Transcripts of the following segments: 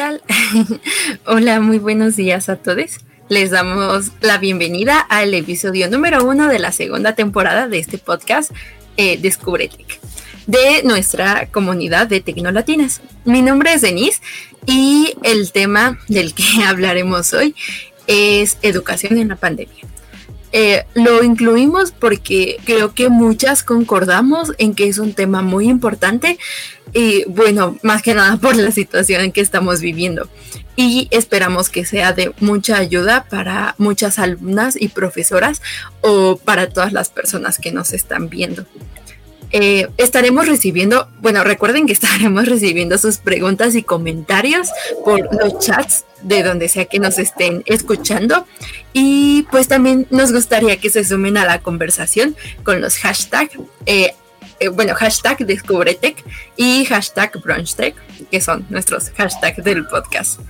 Hola, muy buenos días a todos. Les damos la bienvenida al episodio número uno de la segunda temporada de este podcast eh, Descubre Tech de nuestra comunidad de Tecnolatinas. Mi nombre es Denise y el tema del que hablaremos hoy es educación en la pandemia. Eh, lo incluimos porque creo que muchas concordamos en que es un tema muy importante y bueno, más que nada por la situación en que estamos viviendo. Y esperamos que sea de mucha ayuda para muchas alumnas y profesoras o para todas las personas que nos están viendo. Eh, estaremos recibiendo, bueno, recuerden que estaremos recibiendo sus preguntas y comentarios por los chats de donde sea que nos estén escuchando. Y pues también nos gustaría que se sumen a la conversación con los hashtags, eh, eh, bueno, hashtag Descubretech y hashtag BrunchTech, que son nuestros hashtags del podcast.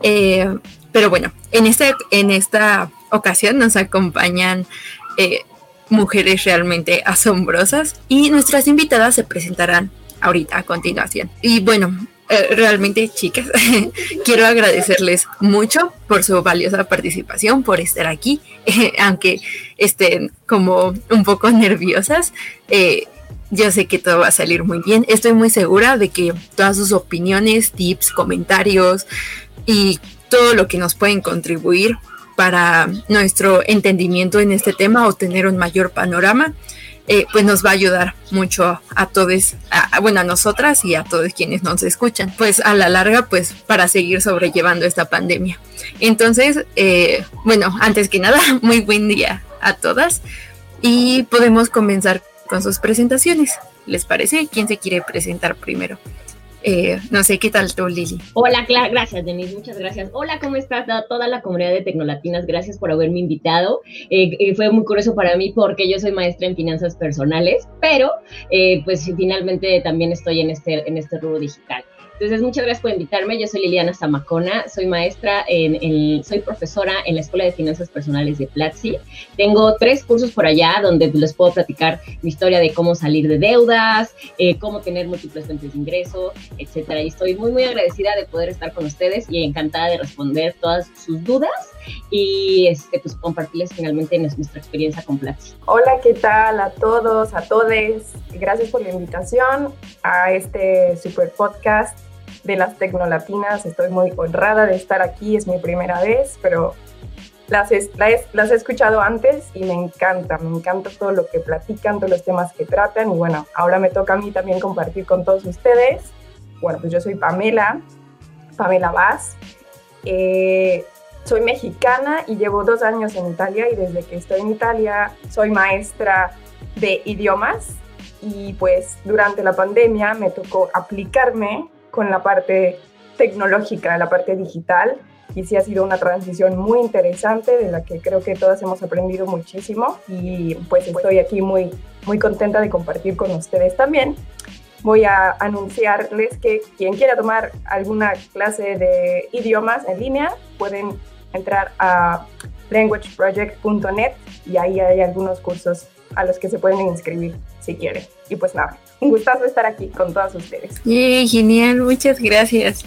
pero bueno, en, este, en esta ocasión nos acompañan mujeres realmente asombrosas y nuestras invitadas se presentarán ahorita a continuación. Y bueno, eh, realmente chicas, quiero agradecerles mucho por su valiosa participación, por estar aquí, aunque estén como un poco nerviosas. Eh, yo sé que todo va a salir muy bien. Estoy muy segura de que todas sus opiniones, tips, comentarios y todo lo que nos pueden contribuir para nuestro entendimiento en este tema o tener un mayor panorama, eh, pues nos va a ayudar mucho a, todos, bueno, a nosotras y a todos quienes nos escuchan, pues a la larga, pues para seguir sobrellevando esta pandemia. Entonces, eh, bueno, antes que nada, muy buen día a todas y podemos comenzar con sus presentaciones. ¿Les parece? ¿Quién se quiere presentar primero? Eh, no sé qué tal tú, Lili. Hola, gracias, Denise, muchas gracias. Hola, ¿cómo estás? Toda la comunidad de Tecnolatinas, gracias por haberme invitado. Eh, eh, fue muy curioso para mí porque yo soy maestra en finanzas personales, pero pues finalmente también estoy en este, en este rubro digital. Entonces, muchas gracias por invitarme. Yo soy Liliana Zamacona, soy maestra, en, soy profesora en la Escuela de Finanzas Personales de Platzi. Tengo tres cursos por allá donde les puedo platicar mi historia de cómo salir de deudas, eh, cómo tener múltiples fuentes de ingreso, etcétera. Y estoy muy, muy agradecida de poder estar con ustedes y encantada de responder todas sus dudas y este, pues compartirles finalmente nuestra experiencia con Platzi. Hola, ¿qué tal a todos, a todes? Gracias por la invitación a este super podcast de las Tecnolatinas. Estoy muy honrada de estar aquí, es mi primera vez, pero las, las, he escuchado antes y me encanta, me encanta todo lo que platican, todos los temas que tratan y bueno, ahora me toca a mí también compartir con todos ustedes. Bueno, pues yo soy Pamela, Pamela Vaz. Eh, soy mexicana y llevo dos años en Italia y desde que estoy en Italia soy maestra de idiomas y pues durante la pandemia me tocó aplicarme con la parte tecnológica, la parte digital, y sí ha sido una transición muy interesante de la que creo que todas hemos aprendido muchísimo y pues estoy aquí muy, muy contenta de compartir con ustedes también. Voy a anunciarles que quien quiera tomar alguna clase de idiomas en línea pueden entrar a languageproject.net y ahí hay algunos cursos a los que se pueden inscribir si quieren. Y pues nada, un gustazo estar aquí con todas ustedes. genial, muchas gracias.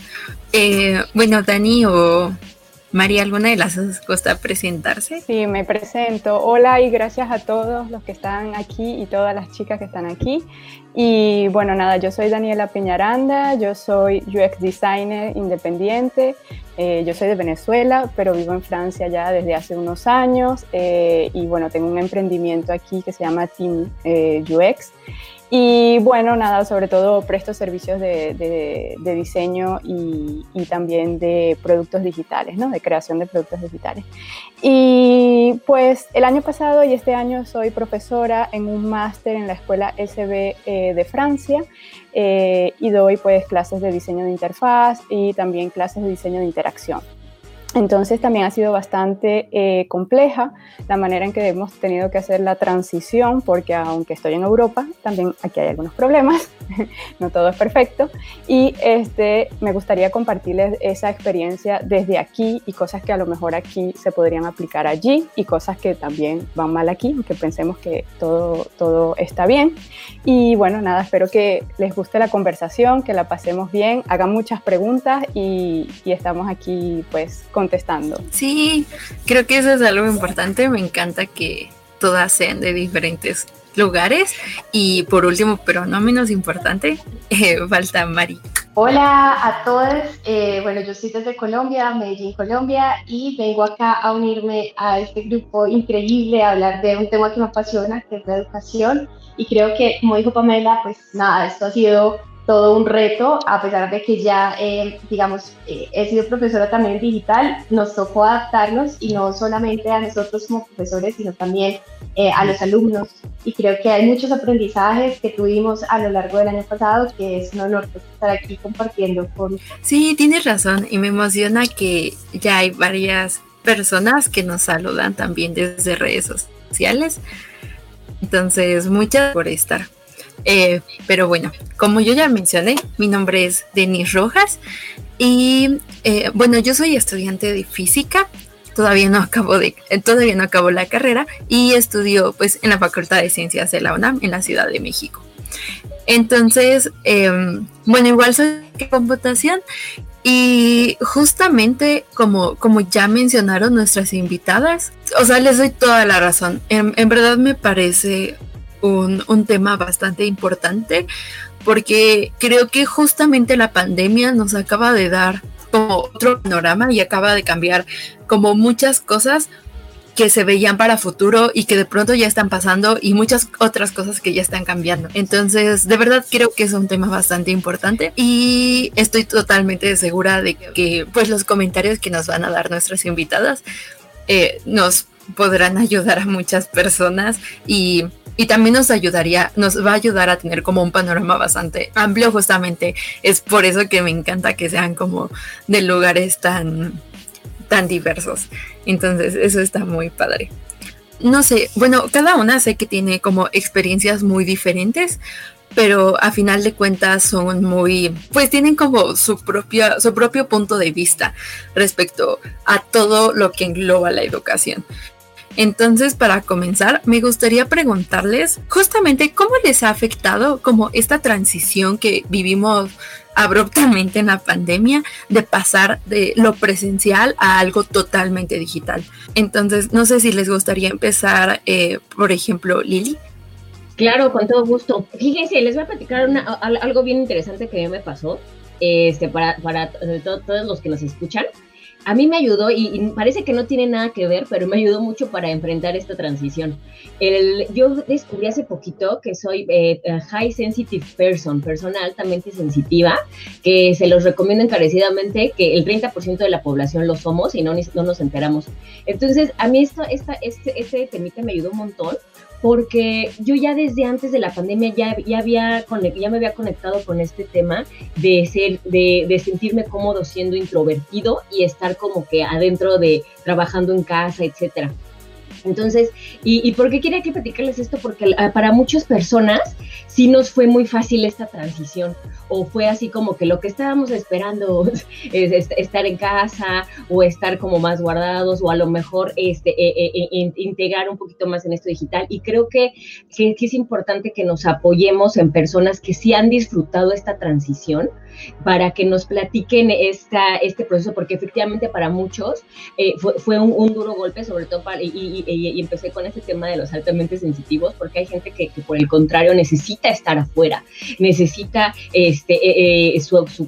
Eh, bueno, Dani o María, ¿alguna de las dos gusta presentarse? Sí, me presento. Hola y gracias a todos los que están aquí y todas las chicas que están aquí. Y bueno, nada, yo soy Daniela Peñaranda, yo soy UX Designer independiente, eh, yo soy de Venezuela, pero vivo en Francia ya desde hace unos años eh, y bueno, tengo un emprendimiento aquí que se llama Team UX y bueno, nada, sobre todo presto servicios de, diseño y, también de productos digitales, ¿no? De creación de productos digitales. Y pues el año pasado y este año soy profesora en un máster en la Escuela SB eh, de Francia eh, y doy pues clases de diseño de interfaz y también clases de diseño de interacción. Entonces también ha sido bastante eh, compleja la manera en que hemos tenido que hacer la transición, porque aunque estoy en Europa, también aquí hay algunos problemas, no todo es perfecto, y este, me gustaría compartirles esa experiencia desde aquí y cosas que a lo mejor aquí se podrían aplicar allí y cosas que también van mal aquí, aunque pensemos que todo, todo está bien. Y bueno, nada, espero que les guste la conversación, que la pasemos bien, hagan muchas preguntas y, y estamos aquí pues con contestando. Sí, creo que eso es algo importante. Me encanta que todas sean de diferentes lugares. Y por último, pero no menos importante, eh, falta Mari. Hola a todos. Eh, bueno, yo soy desde Colombia, Medellín, Colombia, y vengo acá a unirme a este grupo increíble, a hablar de un tema que me apasiona, que es la educación. Y creo que, como dijo Pamela, pues nada, esto ha sido todo un reto, a pesar de que ya, eh, digamos, eh, he sido profesora también digital, nos tocó adaptarnos y no solamente a nosotros como profesores, sino también eh, a los alumnos. Y creo que hay muchos aprendizajes que tuvimos a lo largo del año pasado, que es un honor estar aquí compartiendo con... Sí, tienes razón y me emociona que ya hay varias personas que nos saludan también desde redes sociales. Entonces, muchas por estar. Eh, pero bueno, como yo ya mencioné, mi nombre es Denis Rojas y eh, bueno, yo soy estudiante de física. Todavía no acabo de, todavía no acabo la carrera y estudio pues en la Facultad de Ciencias de la UNAM en la Ciudad de México. Entonces, em, bueno, igual soy de computación y justamente como, como ya mencionaron nuestras invitadas, o sea, les doy toda la razón. en verdad me parece un, tema bastante importante porque creo que justamente la pandemia nos acaba de dar como otro panorama y acaba de cambiar como muchas cosas que se veían para futuro y que de pronto ya están pasando y muchas otras cosas que ya están cambiando. Entonces, de verdad creo que es un tema bastante importante y estoy totalmente segura de que pues los comentarios que nos van a dar nuestras invitadas eh, nos podrán ayudar a muchas personas y y también nos ayudaría, nos va a ayudar a tener como un panorama bastante amplio justamente. Es por eso que me encanta que sean como de lugares tan, tan diversos. Entonces, eso está muy padre. No sé, bueno, cada una sé que tiene como experiencias muy diferentes, pero a final de cuentas son muy, pues tienen como su propia, su propio punto de vista respecto a todo lo que engloba la educación. Entonces, para comenzar, me gustaría preguntarles justamente cómo les ha afectado como esta transición que vivimos abruptamente en la pandemia de pasar de lo presencial a algo totalmente digital. Entonces, no sé si les gustaría empezar, eh, por ejemplo, Lili. Claro, con todo gusto. Fíjense, les voy a platicar algo bien interesante que a mí me pasó este, para, para todos los que nos escuchan a mí me ayudó y, parece que no tiene nada que ver, pero me ayudó mucho para enfrentar esta transición. Yo descubrí hace poquito que soy eh, high sensitive person, persona altamente sensitiva, que se los recomiendo encarecidamente, que el 30% de la población lo somos y no, no nos enteramos. Entonces, a mí esto, esta, este, este temita me ayudó un montón porque yo ya desde antes de la pandemia ya, ya, había, ya me había conectado con este tema de, ser, de, de sentirme cómodo siendo introvertido y estar como que adentro de trabajando en casa, etcétera. Entonces, ¿y, ¿y, por qué quería que platicarles esto? Porque ah, para muchas personas sí nos fue muy fácil esta transición, o fue así como que lo que estábamos esperando es estar en casa, o estar como más guardados, o a lo mejor este, eh, eh, eh, integrar un poquito más en esto digital. Y creo que, que, que es importante que nos apoyemos en personas que sí han disfrutado esta transición, para que nos platiquen esta, este proceso, porque efectivamente para muchos eh, fue, fue un, duro golpe, sobre todo para, y, y, empecé con este tema de los altamente sensitivos, porque hay gente que, por el contrario necesita estar afuera, necesita este, eh, eh, su, su,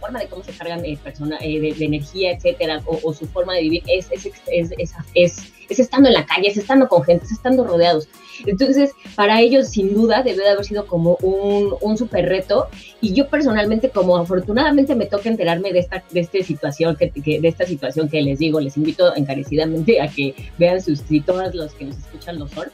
forma de cómo se cargan persona, de, energía, etcétera, o, o, su forma de vivir es, es, es, es es estando en la calle, es estando con gente, es estando rodeados. Entonces, para ellos, sin duda, debe de haber sido como un, un súper reto. Y yo personalmente, como afortunadamente me toca enterarme de esta, de esta situación, que, de esta situación que les digo, les invito encarecidamente a que vean sus, todos los que nos escuchan lo son,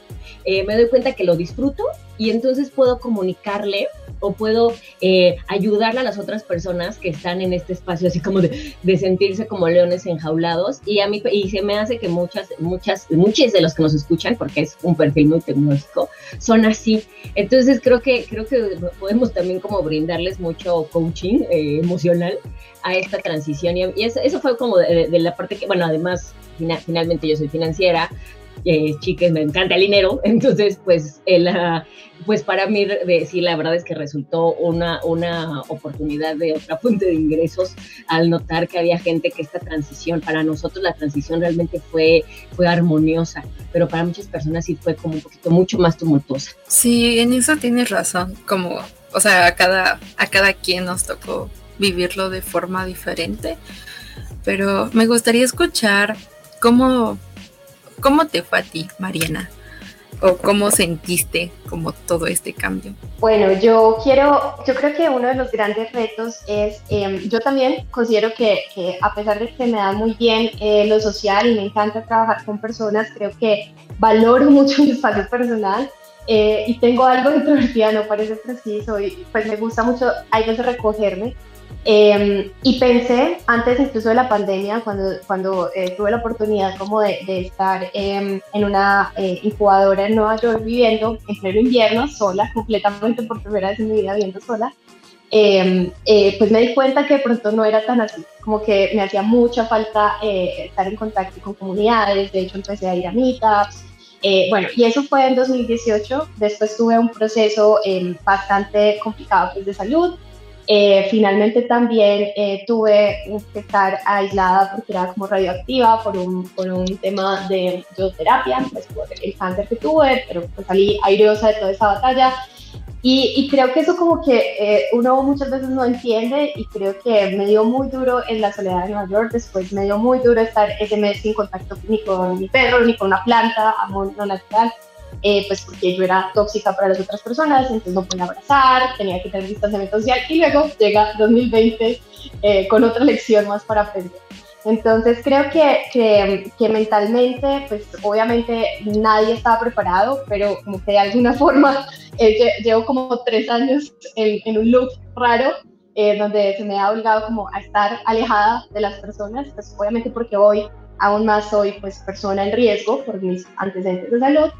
eh, me doy cuenta que lo disfruto y entonces puedo comunicarle o puedo eh, ayudarle a las otras personas que están en este espacio así como de, de, sentirse como leones enjaulados. Y a mí y se me hace que muchas muchas muchos de los que nos escuchan porque es un perfil muy tecnológico son así. Entonces creo que creo que podemos también como brindarles mucho coaching eh, emocional a esta transición. Y, eso, eso, fue como de, de, la parte que bueno además finalmente yo soy financiera eh, chicas, me encanta el dinero, entonces pues, el, pues para mí sí, la verdad es que resultó una, una oportunidad de otra fuente de ingresos al notar que había gente que esta transición, para nosotros la transición realmente fue, fue armoniosa, pero para muchas personas sí fue como un poquito mucho más tumultuosa. Sí, en eso tienes razón, como, o sea, a cada, a cada quien nos tocó vivirlo de forma diferente, pero me gustaría escuchar cómo ¿Cómo te fue a ti, Mariana? ¿O cómo sentiste como todo este cambio? Bueno, yo quiero, yo creo que uno de los grandes retos es, em, yo también considero que, que, a pesar de que me da muy bien eh, lo social y me encanta trabajar con personas, creo que valoro mucho mi espacio personal eh, y tengo algo de introvertida, no parece preciso, y pues me gusta mucho, hay veces recogerme Em, y pensé, antes incluso de la pandemia, cuando, cuando eh, tuve la oportunidad como de, estar em, en una eh, incubadora en Nueva York viviendo en pleno invierno, sola, completamente por primera vez en mi vida viviendo sola, em, eh, pues me di cuenta que de pronto no era tan así, como que me hacía mucha falta estar en contacto con comunidades, de hecho empecé a ir a meetups, bueno, y eso fue en 2018, después tuve un proceso bastante complicado pues, de salud, eh, finalmente también eh, tuve que estar aislada porque era como radioactiva por un, por un tema de radioterapia, pues por el cáncer que tuve, pero pues salí airosa de toda esa batalla. Y, y creo que eso como que eh, uno muchas veces no entiende y creo que me dio muy duro en la soledad de Nueva York, después me dio muy duro estar ese mes sin contacto ni con mi perro, ni con una planta, amor no natural. Eh, pues porque yo era tóxica para las otras personas, entonces no podía abrazar, tenía que tener distanciamiento social y luego llega 2020 eh, con otra lección más para aprender. Entonces creo que, que, que, mentalmente, pues obviamente nadie estaba preparado, pero como que de alguna forma eh, llevo como tres años en, en un loop raro, donde se me ha obligado como a estar alejada de las personas, pues obviamente porque hoy aún más soy pues persona en riesgo por mis antecedentes de salud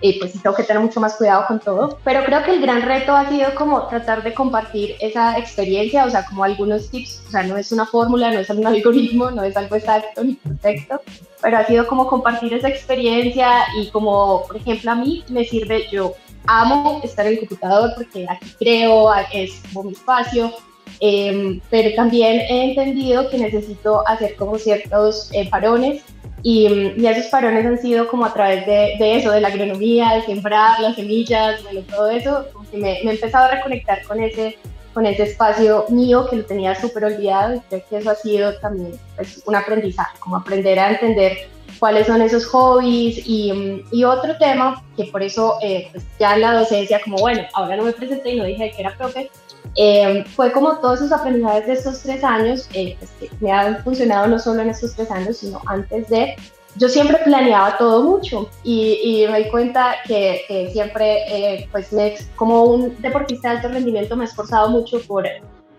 y pues tengo que tener mucho más cuidado con todo. Pero creo que el gran reto ha sido como tratar de compartir esa experiencia, o sea, como algunos tips, o sea, no es una fórmula, no es un algoritmo, no es algo exacto ni perfecto, pero ha sido como compartir esa experiencia y como, por ejemplo, a mí me sirve, yo amo estar en el computador porque aquí creo, es como mi espacio, em, pero también he entendido que necesito hacer como ciertos eh, parones y, y, esos parones han sido como a través de, de, eso, de la agronomía, de sembrar las semillas, bueno, todo eso, me, me, he empezado a reconectar con ese, con ese espacio mío que lo tenía súper olvidado y creo que eso ha sido también pues, un aprendizaje, como aprender a entender cuáles son esos hobbies y, y otro tema que por eso eh, pues ya en la docencia como bueno, ahora no me presenté y no dije que era profe, eh, fue como todos esos aprendizajes de estos tres años, eh, pues, que me han funcionado no solo en estos tres años, sino antes de, yo siempre planeaba todo mucho y, y me di cuenta que, que siempre, eh, pues me, como un deportista de alto rendimiento, me he esforzado mucho por,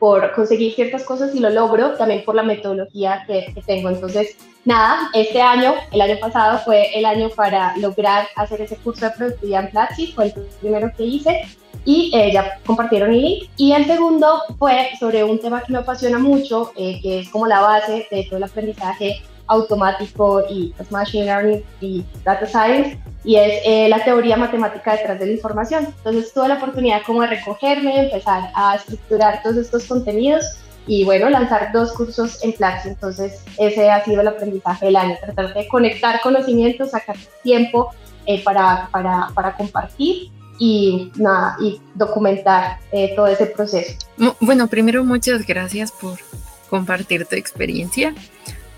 por conseguir ciertas cosas y lo logro también por la metodología que, que tengo. Entonces, nada, este año, el año pasado fue el año para lograr hacer ese curso de productividad en Platzi, fue el primero que hice y eh, ya compartieron el link. Y el segundo fue sobre un tema que me apasiona mucho, eh, que es como la base de todo el aprendizaje automático y pues, machine learning y data science y es eh, la teoría matemática detrás de la información. Entonces tuve la oportunidad como de recogerme, empezar a estructurar todos estos contenidos y bueno, lanzar dos cursos en Platzi. Entonces ese ha sido el aprendizaje del año, tratar de conectar conocimientos, sacar tiempo para, para, para compartir y, nada, y documentar eh, todo ese proceso. Bueno, primero muchas gracias por compartir tu experiencia,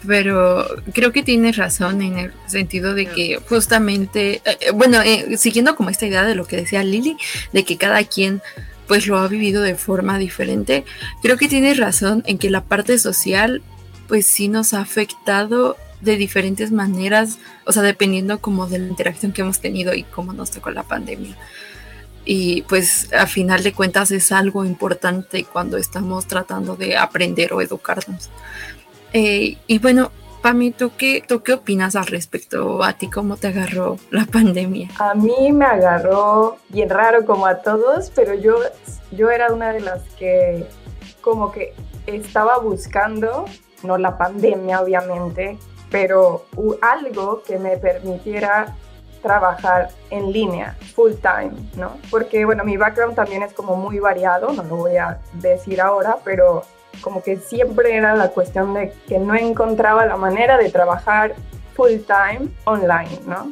pero creo que tienes razón en el sentido de que justamente, eh, eh, bueno, siguiendo como esta idea de lo que decía Lili, de que cada quien pues lo ha vivido de forma diferente, creo que tienes razón en que la parte social pues sí nos ha afectado de diferentes maneras, o sea, dependiendo como de la interacción que hemos tenido y cómo nos tocó la pandemia. y pues a final de cuentas es algo importante cuando estamos tratando de aprender o educarnos. Eh, y bueno, Pami, ¿tú qué, ¿tú qué opinas al respecto? ¿A ti cómo te agarró la pandemia? A mí me agarró bien raro como a todos, pero yo, yo era una de las que como que estaba buscando, no la pandemia obviamente, pero algo que me permitiera trabajar en línea, full time, ¿no? Porque, bueno, mi background también es como muy variado, no lo voy a decir ahora, pero como que siempre era la cuestión de que no encontraba la manera de trabajar full time online, ¿no?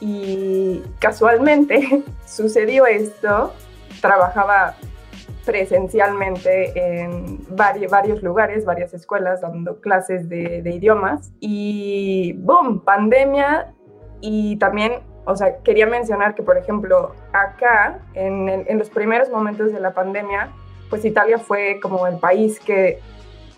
Y casualmente sucedió esto, trabajaba presencialmente en varios, varios lugares, varias escuelas, dando clases de, de idiomas y ¡boom! Pandemia y también o sea, quería mencionar que, por ejemplo, acá, en, en, los primeros momentos de la pandemia, pues Italia fue como el país que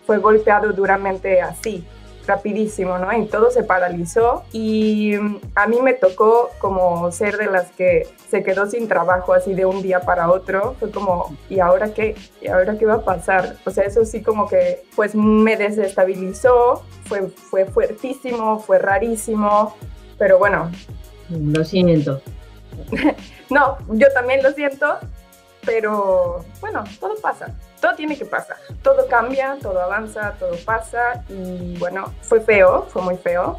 fue golpeado duramente así, rapidísimo, ¿no? Y todo se paralizó y mm, a mí me tocó como ser de las que se quedó sin trabajo así de un día para otro. Fue como, ¿y ahora qué? ¿Y ahora qué va a pasar? O sea, eso sí como que pues me desestabilizó, fue, fue fuertísimo, fue rarísimo, pero bueno, lo siento. no, yo también lo siento, pero bueno, todo pasa, todo tiene que pasar, todo cambia, todo avanza, todo pasa y bueno, fue feo, fue muy feo.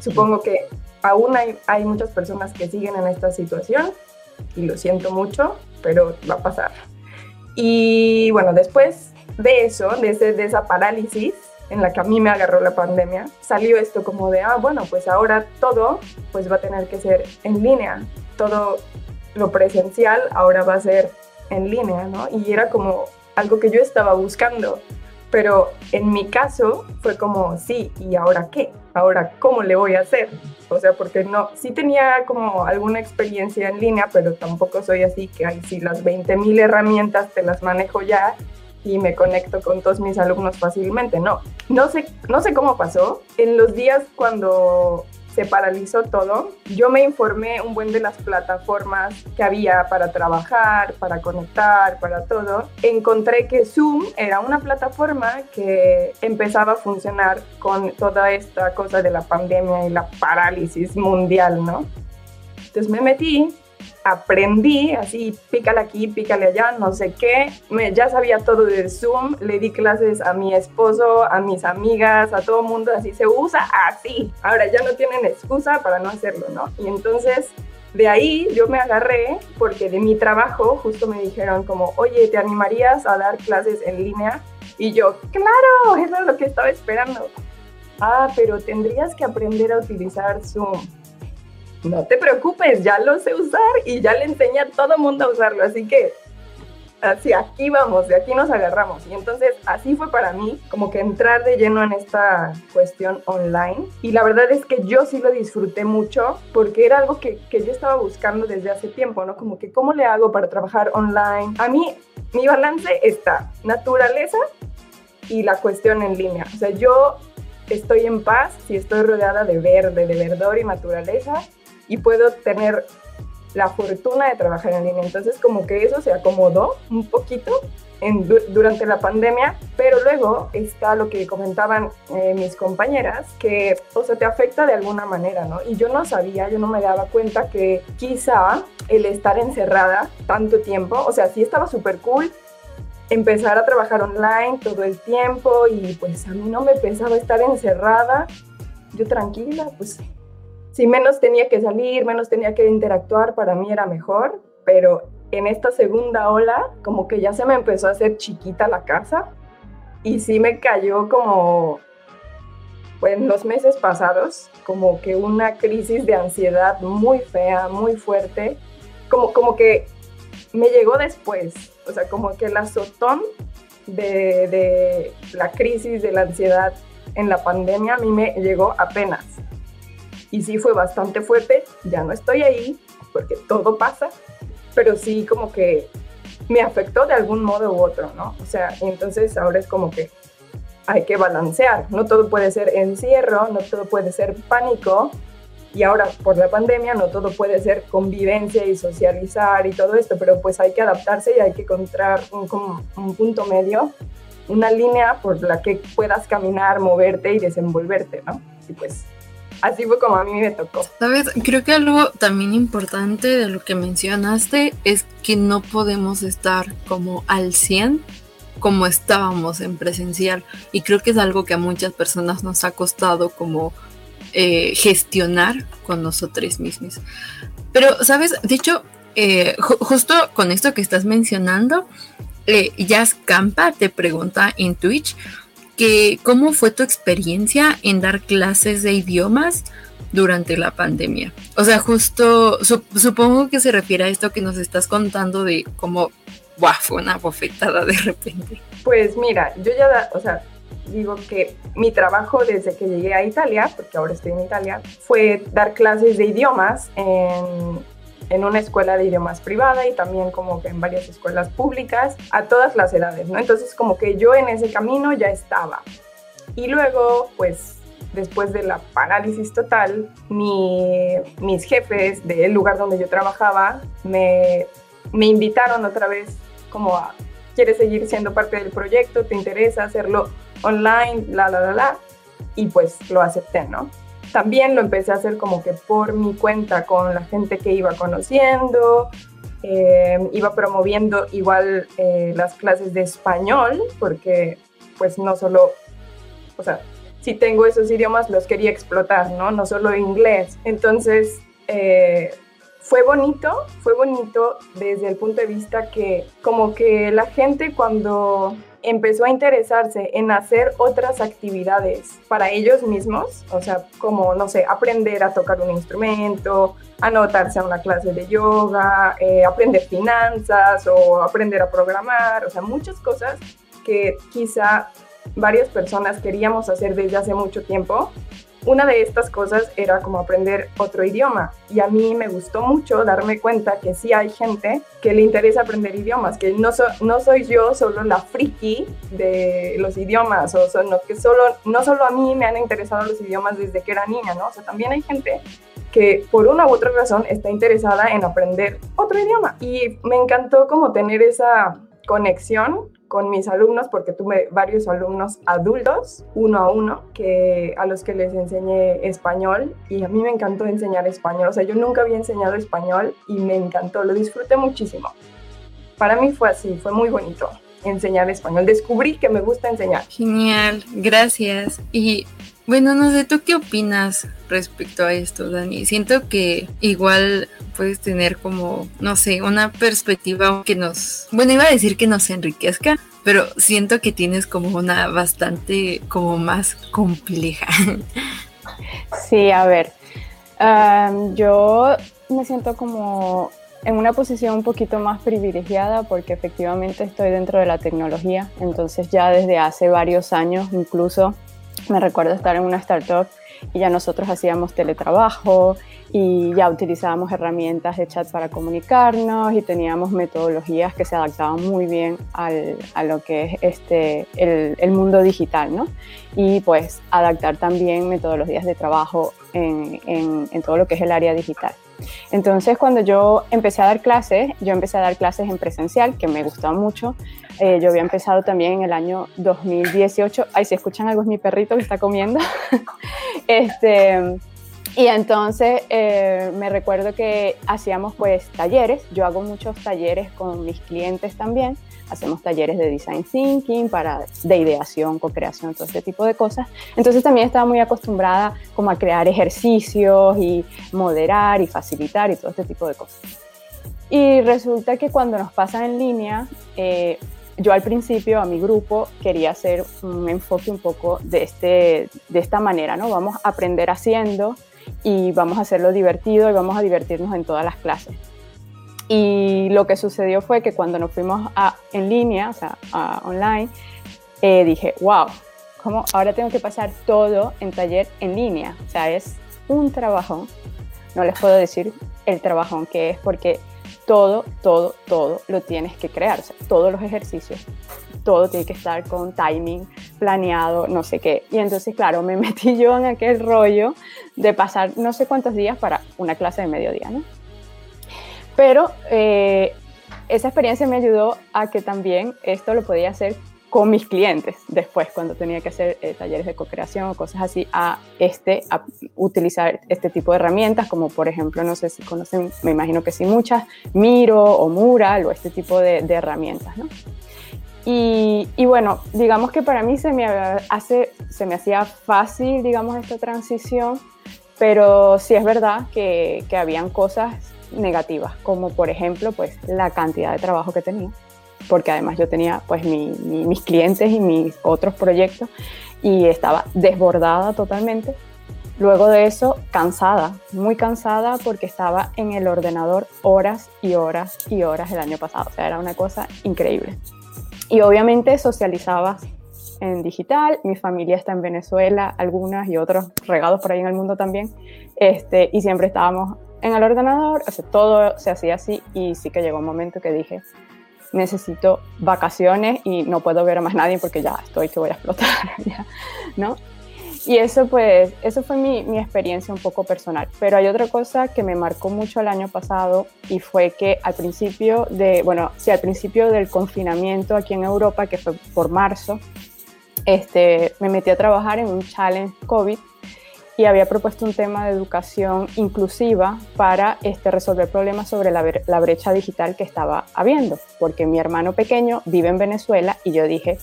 Supongo que aún hay, hay muchas personas que siguen en esta situación y lo siento mucho, pero va a pasar. Y bueno, después de eso, de, de esa parálisis, en la que a mí me agarró la pandemia, salió esto como de, ah, bueno, pues ahora todo pues va a tener que ser en línea, todo lo presencial ahora va a ser en línea, ¿no? Y era como algo que yo estaba buscando, pero en mi caso fue como, sí, ¿y ahora qué? Ahora, ¿cómo le voy a hacer? O sea, porque no, sí tenía como alguna experiencia en línea, pero tampoco soy así que, ay, sí, las 20.000 herramientas te las manejo ya y me conecto con todos mis alumnos fácilmente. No, no sé, no sé cómo pasó. En los días cuando se paralizó todo, yo me informé un buen de las plataformas que había para trabajar, para conectar, para todo. Encontré que Zoom era una plataforma que empezaba a funcionar con toda esta cosa de la pandemia y la parálisis mundial, ¿no? Entonces me metí, aprendí, así, pícale aquí, pícale allá, no sé qué. Me, ya sabía todo de Zoom, le di clases a mi esposo, a mis amigas, a todo mundo, así se usa así. Ahora ya no tienen excusa para no hacerlo, ¿no? Y entonces de ahí yo me agarré porque de mi trabajo justo me dijeron como, oye, ¿te animarías a dar clases en línea? Y yo, claro, eso es lo que estaba esperando. Ah, pero tendrías que aprender a utilizar Zoom no te preocupes, ya lo sé usar y ya le enseñé a todo mundo a usarlo, así que así aquí vamos, de aquí nos agarramos. Y entonces así fue para mí, como que entrar de lleno en esta cuestión online. Y la verdad es que yo sí lo disfruté mucho porque era algo que, que yo estaba buscando desde hace tiempo, ¿no? Como que cómo le hago para trabajar online. A mí, mi balance está naturaleza y la cuestión en línea. O sea, yo estoy en paz si estoy rodeada de verde, de verdor y naturaleza y puedo tener la fortuna de trabajar en línea. Entonces como que eso se acomodó un poquito en, durante la pandemia, pero luego está lo que comentaban eh, mis compañeras, que, o sea, te afecta de alguna manera, ¿no? Y yo no sabía, yo no me daba cuenta que quizá el estar encerrada tanto tiempo, o sea, sí estaba súper cool empezar a trabajar online todo el tiempo y pues a mí no me pensaba estar encerrada, yo tranquila, pues si menos tenía que salir, menos tenía que interactuar, para mí era mejor, pero en esta segunda ola como que ya se me empezó a hacer chiquita la casa y sí me cayó como en los meses pasados como que una crisis de ansiedad muy fea, muy fuerte, como, como que me llegó después, o sea, como que el azotón de, de la crisis de la ansiedad en la pandemia a mí me llegó apenas y sí fue bastante fuerte, ya no estoy ahí porque todo pasa, pero sí como que me afectó de algún modo u otro, ¿no? O sea, entonces ahora es como que hay que balancear, no todo puede ser encierro, no todo puede ser pánico, y ahora por la pandemia no todo puede ser convivencia y socializar y todo esto, pero pues hay que adaptarse y hay que encontrar un, un punto medio, una línea por la que puedas caminar, moverte y desenvolverte, ¿no? Y pues así fue como a mí me tocó. Sabes, creo que algo también importante de lo que mencionaste es que no podemos estar como al 100 como estábamos en presencial y creo que es algo que a muchas personas nos ha costado como eh, gestionar con nosotros mismos. Pero, ¿sabes? De eh, justo con esto que estás mencionando, eh, Jazz Campa te pregunta en Twitch cómo fue tu experiencia en dar clases de idiomas durante la pandemia. O sea, justo supongo que se refiere a esto que nos estás contando de cómo ¡buah! fue una bofetada de repente. Pues mira, yo ya, o sea, digo que mi trabajo desde que llegué a Italia, porque ahora estoy en Italia, fue dar clases de idiomas en, en una escuela de idiomas privada y también como que en varias escuelas públicas a todas las edades, ¿no? Entonces como que yo en ese camino ya estaba. Y luego, pues después de la parálisis total, mi, mis jefes del lugar donde yo trabajaba me, me invitaron otra vez como a, ¿quieres seguir siendo parte del proyecto? ¿Te interesa hacerlo online? La, la, la, la. Y pues lo acepté, ¿no? También lo empecé a hacer como que por mi cuenta con la gente que iba conociendo, eh, iba promoviendo igual eh, las clases de español, porque pues no solo, o sea, si tengo esos idiomas los quería explotar, ¿no? No solo inglés. Entonces, eh, fue bonito, fue bonito desde el punto de vista que como que la gente cuando empezó a interesarse en hacer otras actividades para ellos mismos, o sea, como, no sé, aprender a tocar un instrumento, anotarse a una clase de yoga, eh, aprender finanzas o aprender a programar, o sea, muchas cosas que quizá varias personas queríamos hacer desde hace mucho tiempo una de estas cosas era como aprender otro idioma y a mí me gustó mucho darme cuenta que sí hay gente que le interesa aprender idiomas, que no, no soy yo solo la friki de los idiomas o que solo, no solo a mí me han interesado los idiomas desde que era niña, ¿no? También hay gente que por una u otra razón está interesada en aprender otro idioma y me encantó como tener esa conexión con mis alumnos, porque tuve varios alumnos adultos, uno a uno, que, a los que les enseñé español y a mí me encantó enseñar español. O sea, yo nunca había enseñado español y me encantó, lo disfruté muchísimo. Para mí fue así, fue muy bonito enseñar español. Descubrí que me gusta enseñar. Genial, gracias. Y bueno, no sé, ¿tú qué opinas respecto a esto, Dani? Siento que igual puedes tener como, no sé, una perspectiva que nos, bueno, iba a decir que nos enriquezca, pero siento que tienes como una bastante, como más compleja. Sí, a ver, yo me siento como en una posición un poquito más privilegiada porque efectivamente estoy dentro de la tecnología, entonces ya desde hace varios años incluso me recuerdo estar en una startup y ya nosotros hacíamos teletrabajo y ya utilizábamos herramientas de chat para comunicarnos y teníamos metodologías que se adaptaban muy bien al, a lo que es este, el, mundo digital, ¿no? Y pues adaptar también metodologías de trabajo en, en todo lo que es el área digital. Entonces, cuando yo empecé a dar clases, yo empecé a dar clases en presencial, que me gustó mucho. Eh, yo había empezado también en el año 2018. Ay, si escuchan algo es mi perrito que está comiendo. este, y entonces eh, me recuerdo que hacíamos pues talleres. Yo hago muchos talleres con mis clientes también hacemos talleres de design thinking, para, de ideación, co-creación, todo este tipo de cosas. Entonces también estaba muy acostumbrada como a crear ejercicios y moderar y facilitar y todo este tipo de cosas. Y resulta que cuando nos pasan en línea, eh, yo al principio a mi grupo quería hacer un enfoque un poco de, este, de esta manera, ¿no? Vamos a aprender haciendo y vamos a hacerlo divertido y vamos a divertirnos en todas las clases. Y lo que sucedió fue que cuando nos fuimos a, en línea, o sea, a online, eh, dije, wow, ¿cómo ahora tengo que pasar todo en taller en línea? O sea, es un trabajón. No les puedo decir el trabajón que es porque todo, todo, todo lo tienes que crear. O sea, todos los ejercicios todo tiene que estar con timing, planeado, no sé qué. Y entonces, claro, me metí yo en aquel rollo de pasar no sé cuántos días para una clase de mediodía, ¿no? Pero eh, esa experiencia me ayudó a que también esto lo podía hacer con mis clientes después, cuando tenía que hacer eh, talleres de co-creación o cosas así, a, este, a utilizar este tipo de herramientas, como por ejemplo, no sé si conocen, me imagino que sí muchas, Miro o Mural o este tipo de, herramientas, ¿no? Y, y, bueno, digamos que para mí se me, hace, se me hacía fácil, digamos, esta transición, pero sí es verdad que, que habían cosas negativas, como por ejemplo, pues la cantidad de trabajo que tenía porque además yo tenía pues mis clientes y mis otros proyectos y estaba desbordada totalmente. Luego de eso, cansada, muy cansada porque estaba en el ordenador horas y horas y horas el año pasado. O sea, era una cosa increíble. Y obviamente socializaba en digital, mi familia está en Venezuela, algunas y otros regados por ahí en el mundo también, este, y siempre estábamos en el ordenador, o sea, todo se hacía así y sí que llegó un momento que dije, necesito vacaciones y no puedo ver a más nadie porque ya estoy que voy a explotar, ¿no? Y eso pues, eso fue mi, mi, experiencia un poco personal. Pero hay otra cosa que me marcó mucho el año pasado y fue que al principio de, bueno, sí, al principio del confinamiento aquí en Europa, que fue por marzo, este, me metí a trabajar en un challenge COVID y había propuesto un tema de educación inclusiva para este, resolver problemas sobre la, la, brecha digital que estaba habiendo, porque mi hermano pequeño vive en Venezuela y yo dije,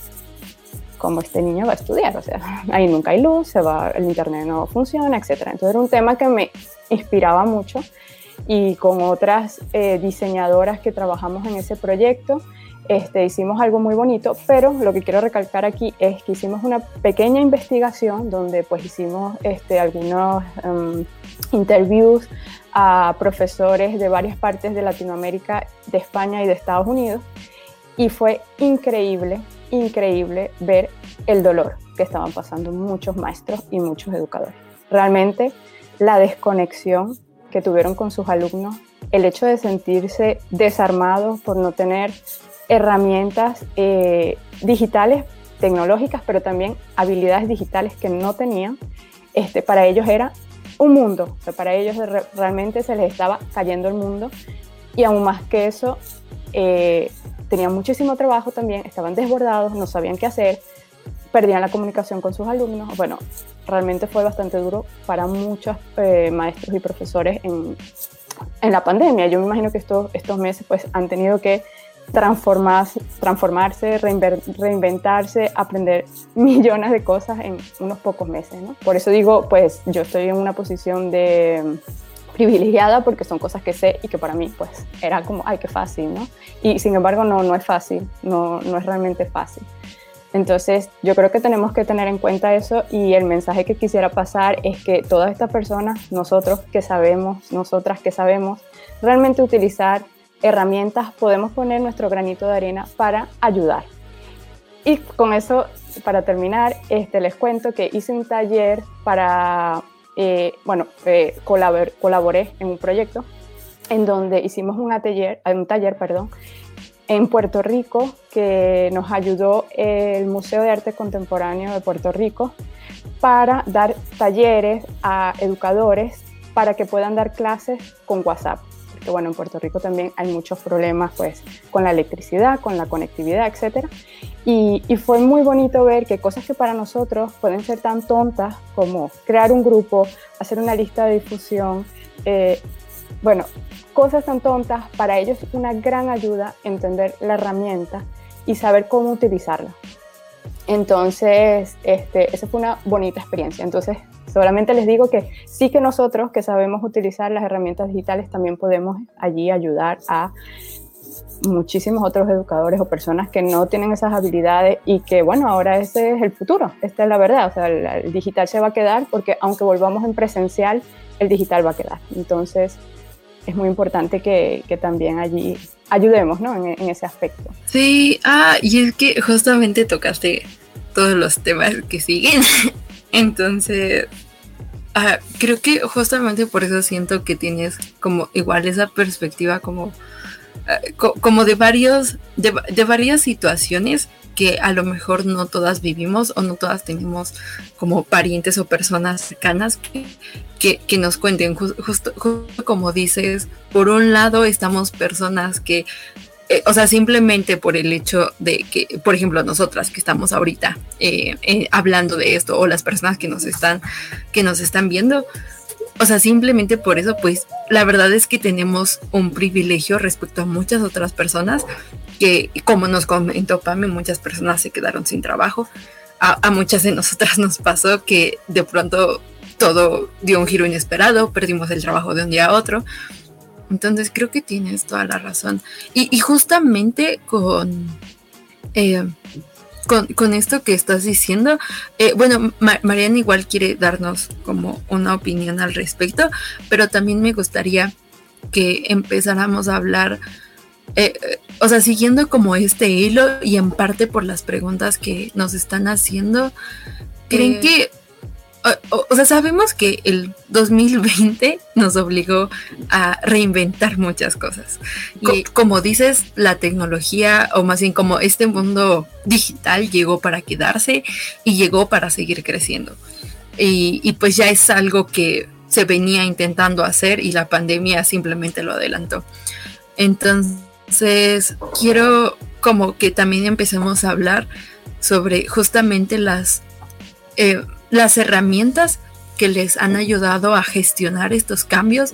¿cómo este niño va a estudiar? O sea, ahí nunca hay luz, se va, el internet no funciona, etc. Entonces era un tema que me inspiraba mucho y con otras eh, diseñadoras que trabajamos en ese proyecto, este, hicimos algo muy bonito, pero lo que quiero recalcar aquí es que hicimos una pequeña investigación donde pues hicimos este, algunos um, interviews a profesores de varias partes de Latinoamérica, de España y de Estados Unidos y fue increíble, increíble ver el dolor que estaban pasando muchos maestros y muchos educadores. Realmente la desconexión que tuvieron con sus alumnos, el hecho de sentirse desarmados por no tener herramientas eh, digitales, tecnológicas, pero también habilidades digitales que no tenían, este, para ellos era un mundo, para ellos realmente se les estaba cayendo el mundo y aún más que eso, eh, tenían muchísimo trabajo también, estaban desbordados, no sabían qué hacer, perdían la comunicación con sus alumnos. Bueno, realmente fue bastante duro para muchos eh, maestros y profesores en, en, la pandemia. Yo me imagino que estos, estos meses pues han tenido que transformarse, reinventarse, aprender millones de cosas en unos pocos meses. ¿no? Por eso digo, pues yo estoy en una posición de mm, privilegiada porque son cosas que sé y que para mí pues era como, ay, qué fácil, ¿no? Y sin embargo no, no es fácil, no, no es realmente fácil. Entonces, yo creo que tenemos que tener en cuenta eso y el mensaje que quisiera pasar es que todas estas personas, nosotros que sabemos, nosotras que sabemos, realmente utilizar herramientas podemos poner nuestro granito de arena para ayudar. Y con eso, para terminar, este, les cuento que hice un taller para, eh, bueno, colaboré en un proyecto en donde hicimos un, atelier, un taller perdón, en Puerto Rico que nos ayudó el Museo de Arte Contemporáneo de Puerto Rico para dar talleres a educadores para que puedan dar clases con WhatsApp bueno, en Puerto Rico también hay muchos problemas pues con la electricidad, con la conectividad, etc. Y, fue muy bonito ver que cosas que para nosotros pueden ser tan tontas como crear un grupo, hacer una lista de difusión, eh, bueno, cosas tan tontas, para ellos una gran ayuda entender la herramienta y saber cómo utilizarla. Entonces, este, esa fue una bonita experiencia. Entonces, solamente les digo que sí que nosotros que sabemos utilizar las herramientas digitales también podemos allí ayudar a muchísimos otros educadores o personas que no tienen esas habilidades y que, bueno, ahora ese es el futuro, esta es la verdad, o sea, el, digital se va a quedar porque aunque volvamos en presencial, el digital va a quedar. Entonces, es muy importante que, que también allí ayudemos, ¿no? En, ese aspecto. Sí, ah, y es que justamente tocaste todos los temas que siguen. Entonces, ah, creo que justamente por eso siento que tienes como igual esa perspectiva como eh, como de varios, de, varias situaciones que a lo mejor no todas vivimos o no todas tenemos como parientes o personas cercanas que, que, nos cuenten. justo, como dices, por un lado estamos personas que eh, o sea, simplemente por el hecho de que, por ejemplo, nosotras que estamos ahorita eh, hablando de esto, o las personas que nos están, que nos están viendo, o sea, simplemente por eso, pues la verdad es que tenemos un privilegio respecto a muchas otras personas que, como nos comentó Pame, muchas personas se quedaron sin trabajo. A, muchas de nosotras nos pasó que de pronto todo dio un giro inesperado, perdimos el trabajo de un día a otro. Entonces creo que tienes toda la razón. Y, justamente con, eh, con, esto que estás diciendo, eh, bueno, Mariana igual quiere darnos como una opinión al respecto, pero también me gustaría que empezáramos a hablar, eh, eh, o sea, siguiendo como este hilo y en parte por las preguntas que nos están haciendo, ¿creen que o, sea, sabemos que el 2020 nos obligó a reinventar muchas cosas. Y como dices, la tecnología, o más bien como este mundo digital llegó para quedarse y llegó para seguir creciendo. Y, y pues ya es algo que se venía intentando hacer y la pandemia simplemente lo adelantó. Entonces, quiero como que también empecemos a hablar sobre justamente las... Eh, las herramientas que les han ayudado a gestionar estos cambios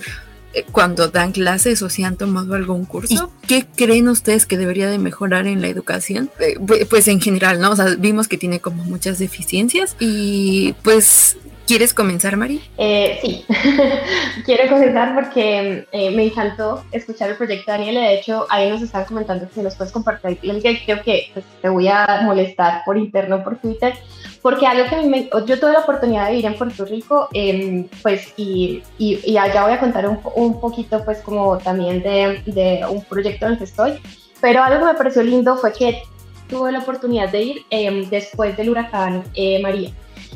eh, cuando dan clases o si han tomado algún curso. qué creen ustedes que debería de mejorar en la educación? Eh, pues en general, ¿no? O sea, vimos que tiene como muchas deficiencias y pues ¿Quieres comenzar, Mari? Eh, sí, quiero comenzar porque me encantó escuchar el proyecto de Daniela. De hecho, ahí nos están comentando que si nos puedes compartir el Creo que pues, te voy a molestar por interno, por Twitter, porque algo que me, yo tuve la oportunidad de vivir en Puerto Rico, em, pues, y, allá voy a contar un, un poquito, pues, como también de, de, un proyecto en el que estoy, pero algo que me pareció lindo fue que tuve la oportunidad de ir em, después del huracán eh, María.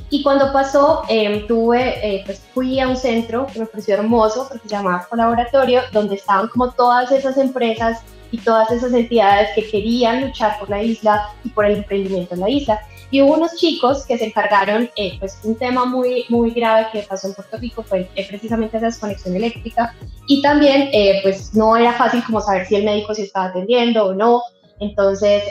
Y cuando pasó, em, tuve, eh, pues fui a un centro que me pareció hermoso, porque se llamaba Colaboratorio, donde estaban como todas esas empresas y todas esas entidades que querían luchar por la isla y por el emprendimiento en la isla. Y hubo unos chicos que se encargaron, eh, pues un tema muy, muy grave que pasó en Puerto Rico fue eh, precisamente esa desconexión eléctrica y también eh, pues no era fácil como saber si el médico se estaba atendiendo o no, entonces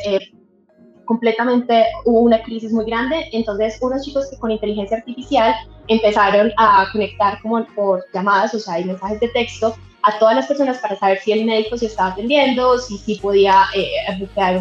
completamente hubo una crisis muy grande, entonces unos chicos que con inteligencia artificial empezaron a conectar como por llamadas, o sea, y mensajes de texto a todas las personas para saber si el médico se estaba atendiendo, si, si podía eh,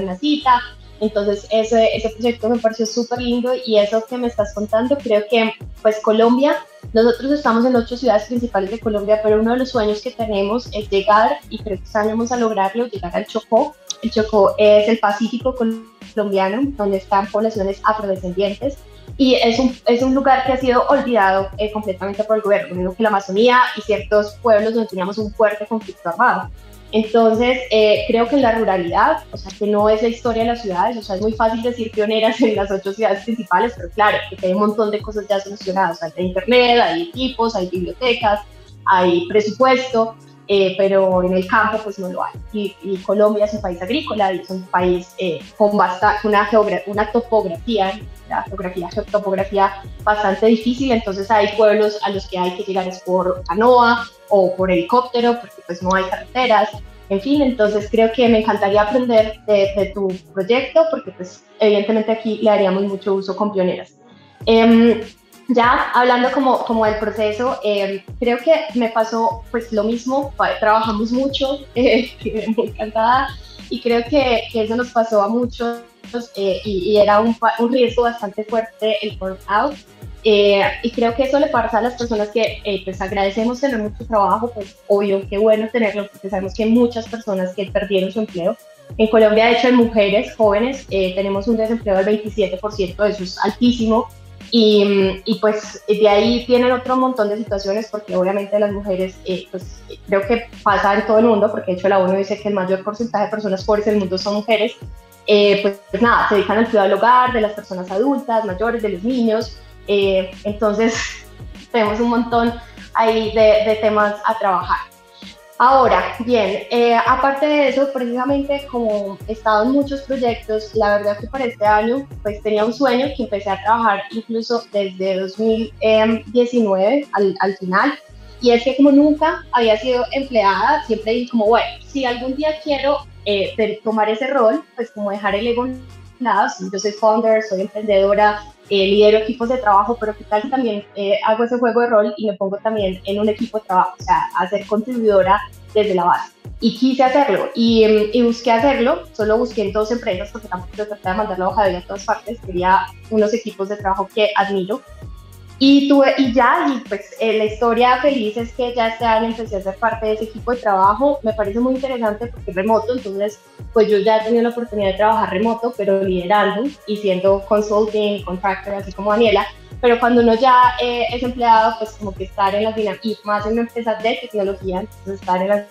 una cita, entonces ese, ese proyecto me pareció súper lindo y eso que me estás contando, creo que pues Colombia, nosotros estamos en ocho ciudades principales de Colombia, pero uno de los sueños que tenemos es llegar, y creo que sabemos a lograrlo, llegar al Chocó. El Chocó es el Pacífico colombiano, donde están poblaciones afrodescendientes y es un, es un lugar que ha sido olvidado eh, completamente por el gobierno, mismo que la Amazonía y ciertos pueblos donde teníamos un fuerte conflicto armado. Entonces, eh, creo que en la ruralidad, o sea, que no es la historia de las ciudades, o sea, es muy fácil decir pioneras en las ocho ciudades principales, pero claro, que hay un montón de cosas ya solucionadas. Hay internet, hay equipos, hay bibliotecas, hay presupuesto, eh, pero en el campo pues no lo hay. Y, Colombia es un país agrícola y es un país eh, con bastante, una, una topografía, la geografía, topografía bastante difícil, entonces hay pueblos a los que hay que llegar es por canoa, o por helicóptero, porque pues no hay carreteras, en fin, entonces creo que me encantaría aprender de, tu proyecto, porque pues evidentemente aquí le haríamos mucho uso con pioneras. Em, ya hablando como, como del proceso, em, creo que me pasó pues lo mismo, trabajamos mucho, eh, muy encantada, y creo que, que, eso nos pasó a muchos eh, y, y, era un, un, riesgo bastante fuerte el burnout. Eh, y creo que eso le pasa a las personas que eh, pues agradecemos tener mucho trabajo, pues obvio, qué bueno tenerlo, porque sabemos que hay muchas personas que perdieron su empleo. En Colombia, de hecho, en mujeres jóvenes eh, tenemos un desempleo del 27%, eso es altísimo. Y, pues de ahí tienen otro montón de situaciones, porque obviamente las mujeres, pues creo que pasa en todo el mundo, porque de hecho la ONU dice que el mayor porcentaje de personas pobres del mundo son mujeres. Pues, pues, nada, se dedican al cuidado del hogar, de las personas adultas, mayores, de los niños. Eh, entonces, tenemos un montón ahí de, temas a trabajar. Ahora, bien, eh, aparte de eso, precisamente como he estado en muchos proyectos, la verdad que para este año pues tenía un sueño que empecé a trabajar incluso desde 2019 al, al final, y es que como nunca había sido empleada, siempre dije como, bueno, si algún día quiero eh, tomar ese rol, pues como dejar el ego lado, yo soy founder, soy emprendedora, eh, lidero equipos de trabajo, pero qué tal también eh, hago ese juego de rol y me pongo también en un equipo de trabajo, o sea, a ser contribuidora desde la base. Y quise hacerlo y, y, busqué hacerlo, solo busqué en dos empresas porque tampoco trataba de mandar la hoja de vida a todas partes, quería unos equipos de trabajo que admiro y, tuve, y ya, y pues eh, la historia feliz es que ya este año empecé a ser parte de ese equipo de trabajo. Me parece muy interesante porque es remoto, entonces pues yo ya he tenido la oportunidad de trabajar remoto, pero liderando y siendo consulting, contractor, así como Daniela. Pero cuando uno ya eh, es empleado, pues como que estar en las dinámicas, más en una empresa de tecnología, entonces estar en las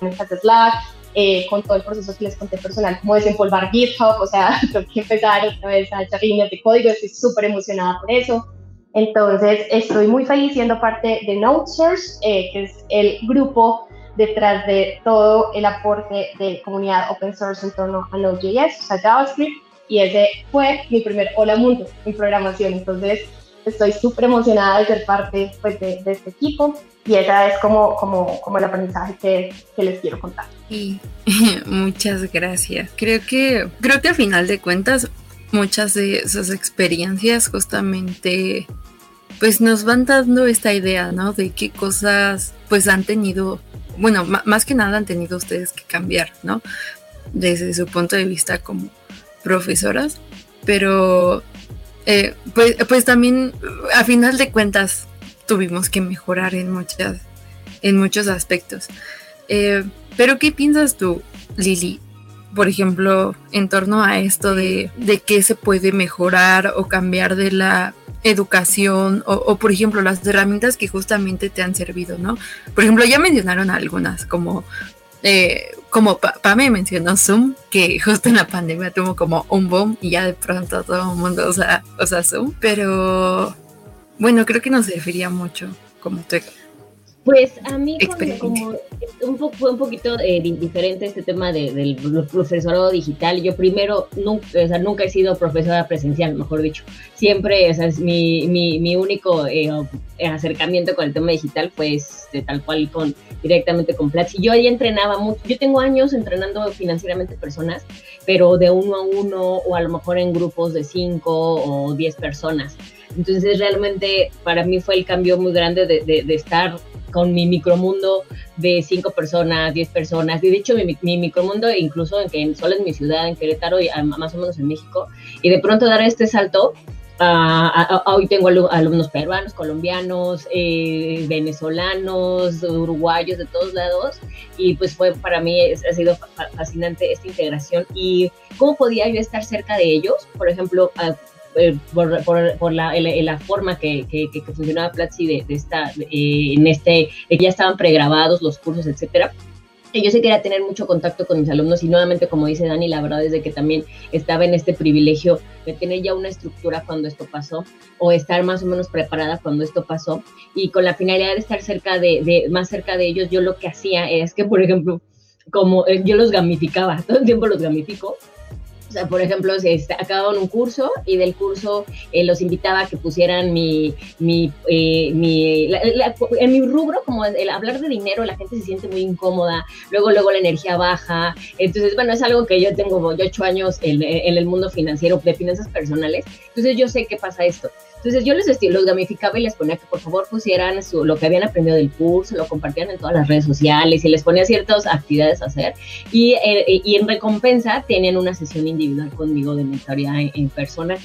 dinámicas de Slack, eh, con todo el proceso que les conté personal, como desempolvar GitHub, o sea, tengo que empezar otra vez a echar líneas de código, estoy súper emocionada por eso. Entonces, estoy muy feliz siendo parte de NoteSource, eh, que es el grupo detrás de todo el aporte de comunidad open source en torno a Node.js, o sea, JavaScript, y ese fue mi primer Hola Mundo en programación. Entonces, estoy súper emocionada de ser parte pues, de, este equipo y esa es como, como, como el aprendizaje que, que les quiero contar. Y muchas gracias. Creo que, creo que al final de cuentas, muchas de esas experiencias justamente pues nos van dando esta idea, ¿no? De qué cosas pues han tenido, bueno, más que nada han tenido ustedes que cambiar, ¿no? Desde su punto de vista como profesoras, pero eh, pues, pues también a final de cuentas tuvimos que mejorar en muchas, en muchos aspectos. Eh, pero ¿qué piensas tú, Lili? Por ejemplo, en torno a esto de, de qué se puede mejorar o cambiar de la educación o, por ejemplo las herramientas que justamente te han servido, ¿no? Por ejemplo, ya mencionaron algunas como eh, como Pame mencionó Zoom, que justo en la pandemia tuvo como un boom y ya de pronto todo el mundo usa, usa Zoom, pero bueno, creo que nos serviría mucho como tu pues a mí como, un poco, fue un poquito eh, diferente este tema del profesorado digital. Yo primero nunca, o sea, nunca he sido profesora presencial, mejor dicho. Siempre, o sea, es mi, mi, mi único eh, acercamiento con el tema digital fue este, tal cual con directamente con Platzi. Yo ahí entrenaba mucho. Yo tengo años entrenando financieramente personas, pero de uno a uno o a lo mejor en grupos de cinco o diez personas. Entonces realmente para mí fue el cambio muy grande de, de, de estar con mi micromundo de cinco personas, diez personas. De hecho, mi, mi micromundo, incluso en que solo en mi ciudad, en Querétaro, y más o menos en México, y de pronto dar este salto. hoy tengo alumnos peruanos, colombianos, eh, venezolanos, uruguayos, de todos lados, y pues fue para mí, ha sido fascinante esta integración y cómo podía yo estar cerca de ellos, por ejemplo, eh, por, por, la, la, forma que, que, que, funcionaba Platzi de, de esta, eh, en este, de que ya estaban pregrabados los cursos, etcétera. yo sí quería tener mucho contacto con mis alumnos y nuevamente, como dice Dani, la verdad es de que también estaba en este privilegio de tener ya una estructura cuando esto pasó o estar más o menos preparada cuando esto pasó y con la finalidad de estar cerca de, de más cerca de ellos, yo lo que hacía es que, por ejemplo, como eh, yo los gamificaba, todo el tiempo los gamifico, o sea, por ejemplo, si acababan un curso y del curso eh, los invitaba a que pusieran mi, mi, eh, mi en mi rubro, como el hablar de dinero, la gente se siente muy incómoda, luego, luego la energía baja. Entonces, bueno, es algo que yo tengo, yo ocho años en, en el mundo financiero, de finanzas personales, entonces yo sé qué pasa esto. Entonces yo les los gamificaba y les ponía que por favor pusieran su, lo que habían aprendido del curso, lo compartían en todas las redes sociales y les ponía ciertas actividades a hacer. Y, eh, y en recompensa tenían una sesión individual conmigo de mentoría en, en persona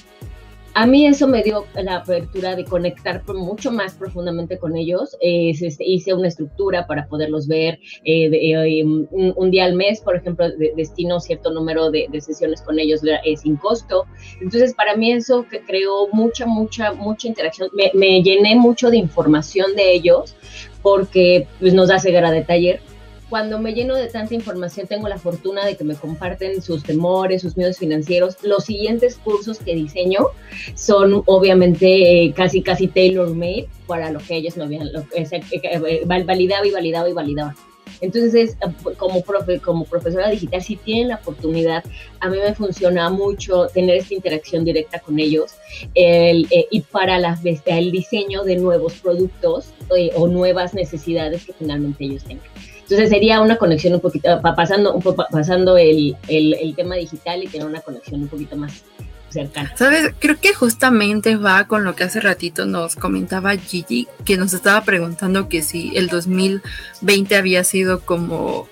a mí eso me dio la apertura de conectar mucho más profundamente con ellos. Este, hice una estructura para poderlos ver eh, eh, un, día al mes, por ejemplo, destino cierto número de, sesiones con ellos eh, sin costo. Entonces, para mí eso que creó mucha, mucha, mucha interacción. Me, me llené mucho de información de ellos porque pues, nos da ceguera de taller cuando me lleno de tanta información, tengo la fortuna de que me comparten sus temores, sus miedos financieros. Los siguientes cursos que diseño son obviamente eh, casi, casi tailor-made para lo que ellos me habían, lo, eh, eh, y validado y validado. Entonces, como, profe, como profesora digital, si tienen la oportunidad, a mí me funciona mucho tener esta interacción directa con ellos el, eh, y para la, el diseño de nuevos productos eh, o nuevas necesidades que finalmente ellos tengan. Entonces sería una conexión un poquito, pasando, un pasando el, el, el tema digital y tener una conexión un poquito más cercana. Sabes, creo que justamente va con lo que hace ratito nos comentaba Gigi, que nos estaba preguntando que si el 2020 había sido como,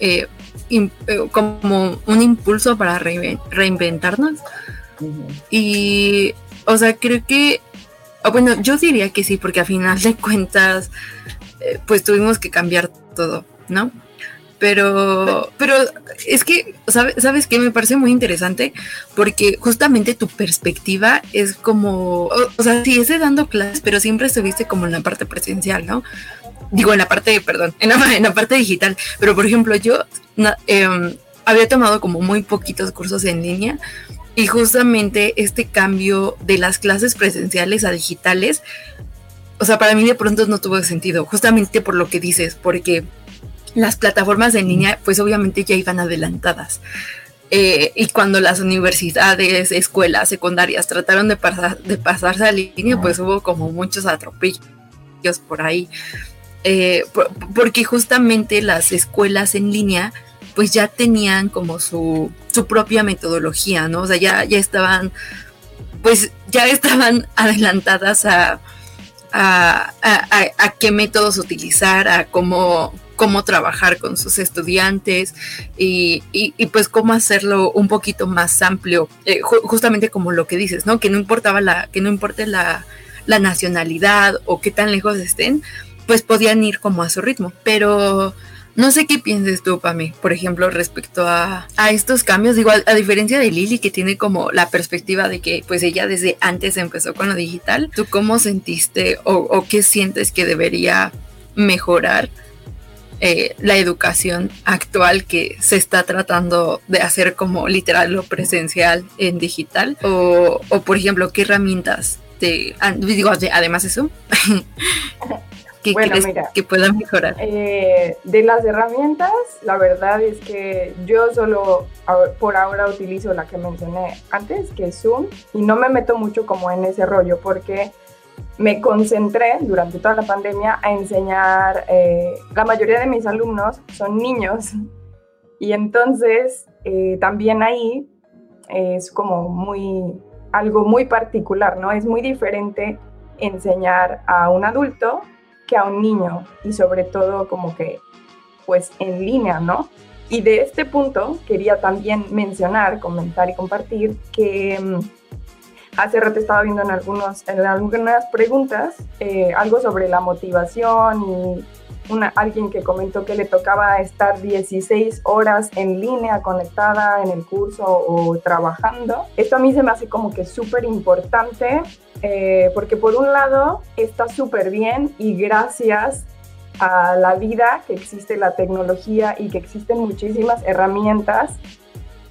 eh, eh, como un impulso para reinventarnos. Y, o sea, creo que, bueno, yo diría que sí, porque a final de cuentas, eh, pues tuvimos que cambiar todo, ¿no? Pero, pero es que, ¿sabes, ¿sabes qué? Me parece muy interesante porque justamente tu perspectiva es como, o, sea, sí, es dando clases, pero siempre estuviste como en la parte presencial, ¿no? Digo, en la parte, perdón, en la, parte digital. Pero, por ejemplo, yo em, había tomado como muy poquitos cursos en línea y justamente este cambio de las clases presenciales a digitales, o sea, para mí de pronto no tuvo sentido, justamente por lo que dices, porque las plataformas en línea pues obviamente ya iban adelantadas. Eh, y cuando las universidades, escuelas secundarias trataron de, pasar, de pasarse a línea, pues hubo como muchos atropellos por ahí. Eh, porque justamente las escuelas en línea pues ya tenían como su, su propia metodología, ¿no? O sea, ya, ya estaban, pues ya estaban adelantadas a, a, qué métodos utilizar, a cómo, cómo trabajar con sus estudiantes y, pues cómo hacerlo un poquito más amplio, eh, justamente como lo que dices, ¿no? Que no importaba la, que no importe la, nacionalidad o qué tan lejos estén, pues podían ir como a su ritmo. Pero no sé qué pienses tú, Pame, por ejemplo, respecto a, estos cambios. Digo, a, diferencia de Lili, que tiene como la perspectiva de que pues ella desde antes empezó con lo digital, ¿tú cómo sentiste o, o qué sientes que debería mejorar eh, la educación actual que se está tratando de hacer como literal lo presencial en digital? O, por ejemplo, ¿qué herramientas te, digo, además eso, que crees que puedan mejorar? Eh, de las herramientas, la verdad es que yo solo por ahora utilizo la que mencioné antes, que es Zoom, y no me meto mucho como en ese rollo porque me concentré durante toda la pandemia a enseñar, eh, la mayoría de mis alumnos son niños y entonces eh, también ahí es como muy, algo muy particular, ¿no? Es muy diferente enseñar a un adulto que a un niño y sobre todo como que pues en línea, ¿no? Y de este punto quería también mencionar, comentar y compartir que mm, hace rato estaba viendo en, algunos, en algunas preguntas eh, algo sobre la motivación y una, alguien que comentó que le tocaba estar 16 horas en línea conectada en el curso o trabajando. Esto a mí se me hace como que súper importante eh, porque por un lado está súper bien y gracias a la vida que existe la tecnología y que existen muchísimas herramientas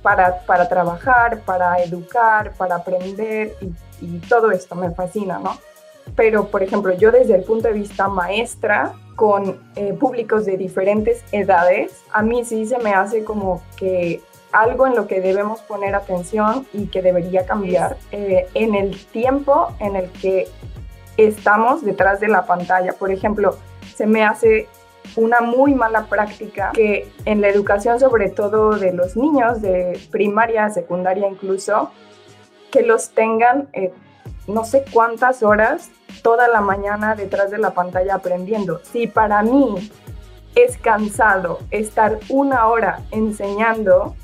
para, trabajar, para educar, para aprender y, todo esto me fascina, ¿no? Pero, por ejemplo, yo desde el punto de vista maestra, con eh, públicos de diferentes edades, a mí sí se me hace como que algo en lo que debemos poner atención y que debería cambiar eh, en el tiempo en el que estamos detrás de la pantalla. Por ejemplo, se me hace una muy mala práctica que en la educación, sobre todo de los niños, de primaria, secundaria incluso, que los tengan eh, no sé cuántas horas toda la mañana detrás de la pantalla aprendiendo. Si para mí es cansado estar una hora enseñando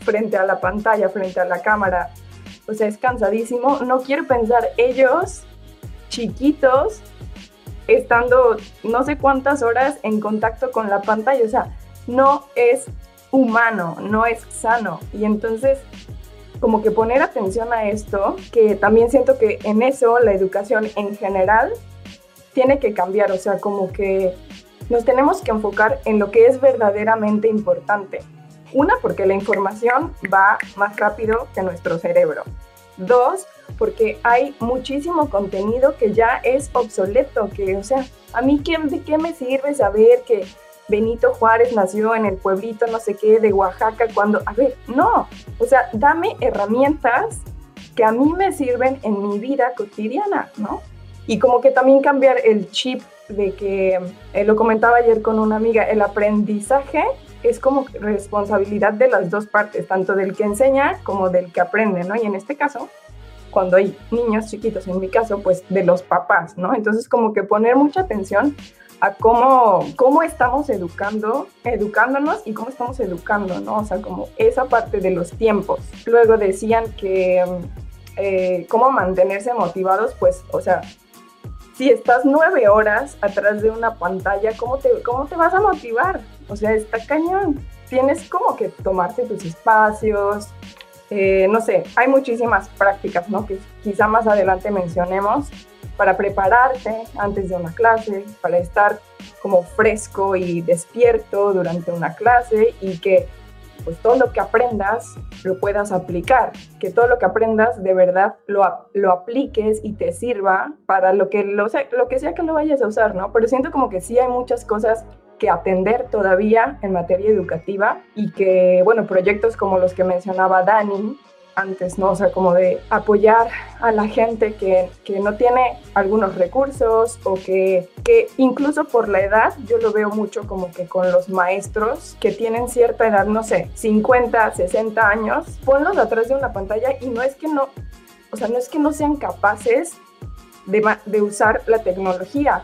frente a la pantalla, frente a la cámara, o sea, es cansadísimo, no quiero pensar ellos chiquitos estando no sé cuántas horas en contacto con la pantalla, o sea, no es humano, no es sano. Y entonces, como que poner atención a esto, que también siento que en eso la educación en general tiene que cambiar, o sea, como que nos tenemos que enfocar en lo que es verdaderamente importante. Una, porque la información va más rápido que nuestro cerebro. Dos, porque hay muchísimo contenido que ya es obsoleto, que, o sea, a mí qué, de qué me sirve saber que Benito Juárez nació en el pueblito no sé qué de Oaxaca cuando, a ver, no, o sea, dame herramientas que a mí me sirven en mi vida cotidiana, ¿no? Y como que también cambiar el chip de que, eh, lo comentaba ayer con una amiga, el aprendizaje es como responsabilidad de las dos partes, tanto del que enseña como del que aprende, ¿no? Y en este caso, cuando hay niños chiquitos, en mi caso, pues de los papás, ¿no? Entonces como que poner mucha atención a cómo, cómo estamos educando, educándonos y cómo estamos educando, ¿no? O sea, como esa parte de los tiempos. Luego decían que eh, cómo mantenerse motivados, pues, o sea, si estás nueve horas atrás de una pantalla, ¿cómo te, cómo te vas a motivar? O sea, está cañón. Tienes como que tomarte tus espacios, eh, no sé, hay muchísimas prácticas, ¿no? Que quizá más adelante mencionemos para prepararte antes de una clase, para estar como fresco y despierto durante una clase y que pues todo lo que aprendas lo puedas aplicar, que todo lo que aprendas de verdad lo, lo apliques y te sirva para lo que, lo, lo que sea que lo vayas a usar, ¿no? Pero siento como que sí hay muchas cosas que atender todavía en materia educativa y que, bueno, proyectos como los que mencionaba Dani, antes, ¿no? O sea, como de apoyar a la gente que, que no tiene algunos recursos o que, que, incluso por la edad, yo lo veo mucho como que con los maestros que tienen cierta edad, no sé, 50, 60 años, ponlos atrás de una pantalla y no es que no, o sea, no es que no sean capaces de, de usar la tecnología,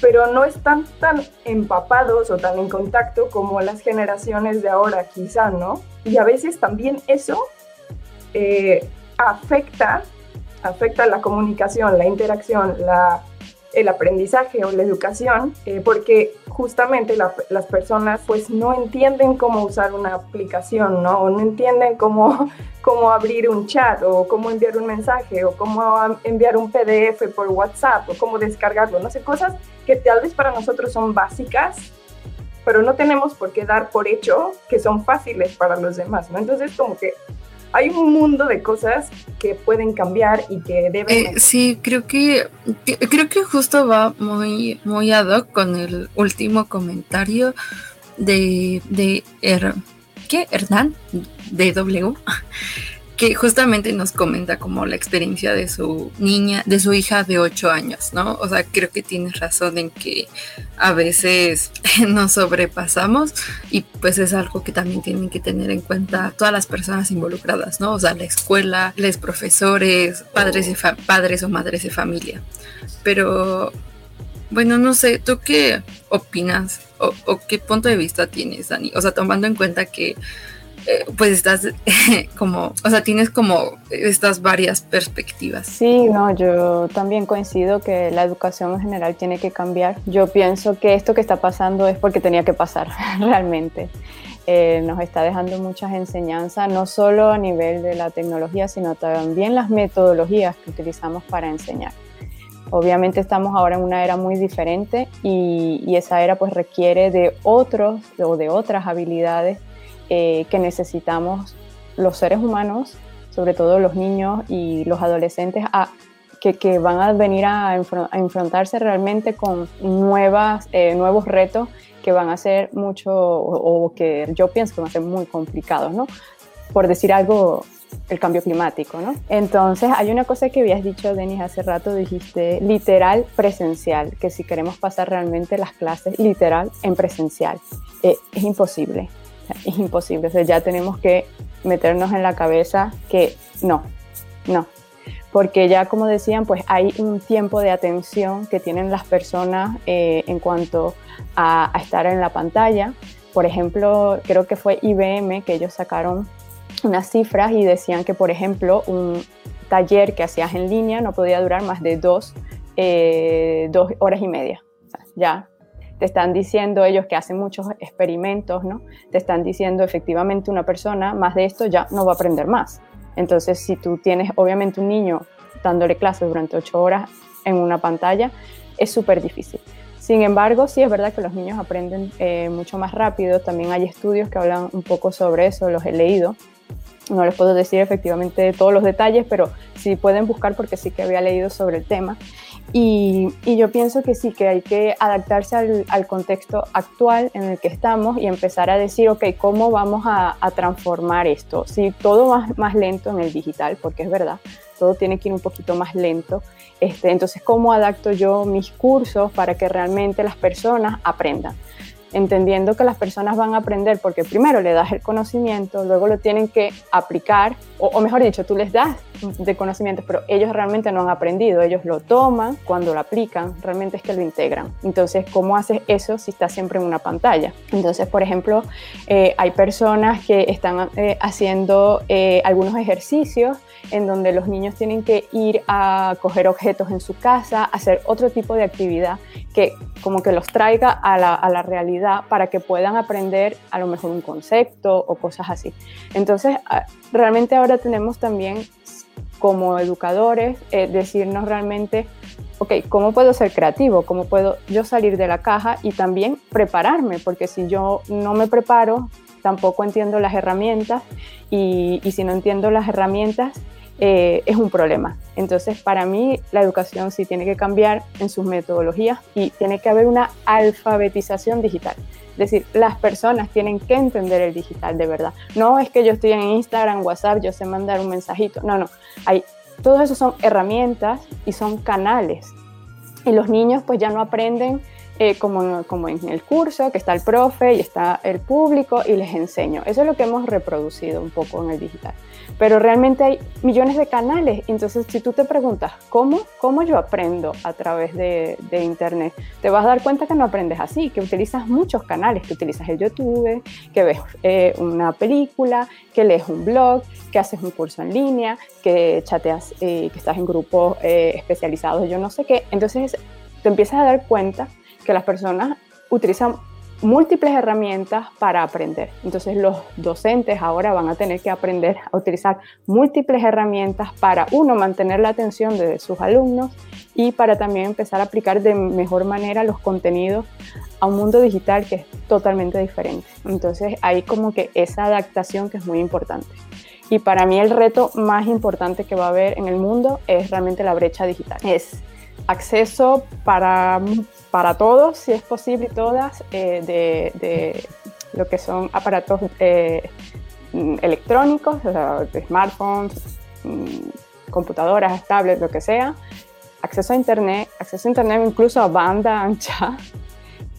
pero no están tan empapados o tan en contacto como las generaciones de ahora, quizá, ¿no? Y a veces también eso eh, afecta, afecta la comunicación, la interacción, el aprendizaje o la educación, eh, porque justamente las personas pues no entienden cómo usar una aplicación, ¿no? No entienden cómo, cómo abrir un chat o cómo enviar un mensaje o cómo enviar un PDF por WhatsApp o cómo descargarlo, no sé, cosas que tal vez para nosotros son básicas, pero no tenemos por qué dar por hecho que son fáciles para los demás, ¿no? Entonces como que hay un mundo de cosas que pueden cambiar y que deben... Eh, sí, creo que, creo que justo va muy, muy ad hoc con el último comentario de, de ¿qué? Hernán, de W, que justamente nos comenta como la experiencia de su niña, de su hija de 8 años, ¿no? O sea, creo que tienes razón en que a veces nos sobrepasamos y pues es algo que también tienen que tener en cuenta todas las personas involucradas, ¿no? O sea, la escuela, los profesores, padres, padres o madres de familia. Pero, bueno, no sé, ¿tú qué opinas o, o qué punto de vista tienes, Dani? O sea, tomando en cuenta que pues estás como, o sea, tienes como estas varias perspectivas. Sí, no, yo también coincido que la educación en general tiene que cambiar. Yo pienso que esto que está pasando es porque tenía que pasar realmente. Eh, nos está dejando muchas enseñanzas, no solo a nivel de la tecnología, sino también las metodologías que utilizamos para enseñar. Obviamente estamos ahora en una era muy diferente y, y esa era pues requiere de otros o de otras habilidades eh, que necesitamos los seres humanos, sobre todo los niños y los adolescentes, a, que, van a venir a, enfrentarse realmente con nuevas, eh, nuevos retos que van a ser mucho, o, que yo pienso que van a ser muy complicados, ¿no? Por decir algo, el cambio climático, ¿no? Entonces, hay una cosa que habías dicho, Denis, hace rato, dijiste literal presencial, que si queremos pasar realmente las clases literal en presencial, eh, es imposible es imposible. O ya tenemos que meternos en la cabeza que no, no. Porque ya como decían, pues hay un tiempo de atención que tienen las personas eh, en cuanto a, estar en la pantalla. Por ejemplo, creo que fue IBM que ellos sacaron unas cifras y decían que, por ejemplo, un taller que hacías en línea no podía durar más de dos, eh, dos horas y media. ya te están diciendo ellos que hacen muchos experimentos, ¿no? Te están diciendo efectivamente una persona, más de esto ya no va a aprender más. Entonces, si tú tienes obviamente un niño dándole clases durante ocho horas en una pantalla, es súper difícil. Sin embargo, sí es verdad que los niños aprenden eh, mucho más rápido. También hay estudios que hablan un poco sobre eso, los he leído. No les puedo decir efectivamente todos los detalles, pero sí pueden buscar porque sí que había leído sobre el tema. Y, yo pienso que sí, que hay que adaptarse al, contexto actual en el que estamos y empezar a decir, ok, ¿cómo vamos a, transformar esto? Si todo va más lento en el digital, porque es verdad, todo tiene que ir un poquito más lento. Este, entonces, ¿cómo adapto yo mis cursos para que realmente las personas aprendan? Entendiendo que las personas van a aprender porque primero le das el conocimiento, luego lo tienen que aplicar, o, mejor dicho, tú les das de conocimiento, pero ellos realmente no han aprendido, ellos lo toman cuando lo aplican, realmente es que lo integran. Entonces, ¿cómo haces eso si estás siempre en una pantalla? Entonces, por ejemplo, eh, hay personas que están eh, haciendo eh, algunos ejercicios en donde los niños tienen que ir a coger objetos en su casa, hacer otro tipo de actividad que como que los traiga a la, realidad para que puedan aprender a lo mejor un concepto o cosas así. Entonces, realmente ahora tenemos también como educadores eh, decirnos realmente, ok, ¿cómo puedo ser creativo? ¿Cómo puedo yo salir de la caja y también prepararme? Porque si yo no me preparo, tampoco entiendo las herramientas y si no entiendo las herramientas, eh, es un problema. Entonces, para mí, la educación sí tiene que cambiar en sus metodologías y tiene que haber una alfabetización digital. Es decir, las personas tienen que entender el digital de verdad. No es que yo estoy en Instagram, WhatsApp, yo sé mandar un mensajito. No, no. Hay, todo eso son herramientas y son canales. Y los niños pues ya no aprenden eh, como, como en el curso, que está el profe y está el público y les enseño. Eso es lo que hemos reproducido un poco en el digital pero realmente hay millones de canales. Entonces, si tú te preguntas, ¿cómo, cómo yo aprendo a través de, de, Internet? Te vas a dar cuenta que no aprendes así, que utilizas muchos canales, que utilizas el YouTube, que ves eh, una película, que lees un blog, que haces un curso en línea, que chateas, eh, que estás en grupos eh, especializados, yo no sé qué. Entonces, te empiezas a dar cuenta que las personas utilizan múltiples herramientas para aprender. Entonces los docentes ahora van a tener que aprender a utilizar múltiples herramientas para, uno, mantener la atención de sus alumnos y para también empezar a aplicar de mejor manera los contenidos a un mundo digital que es totalmente diferente. Entonces hay como que esa adaptación que es muy importante. Y para mí el reto más importante que va a haber en el mundo es realmente la brecha digital. Es acceso para para todos, si es posible, todas, eh, de, lo que son aparatos eh, electrónicos, smartphones, mm, computadoras, tablets, lo que sea, acceso a Internet, acceso a Internet incluso a banda ancha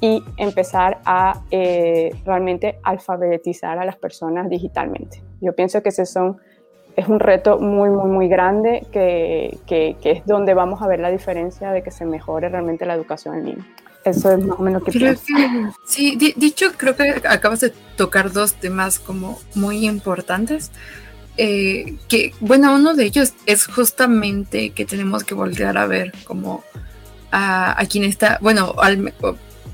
y empezar a eh, realmente alfabetizar a las personas digitalmente. Yo pienso que esos son es un reto muy, muy, muy grande que, que, es donde vamos a ver la diferencia de que se mejore realmente la educación en línea. Eso es más o menos que pienso. sí, dicho, creo que acabas de tocar dos temas como muy importantes. Eh, que, bueno, uno de ellos es justamente que tenemos que voltear a ver como a, a quien está, bueno, al,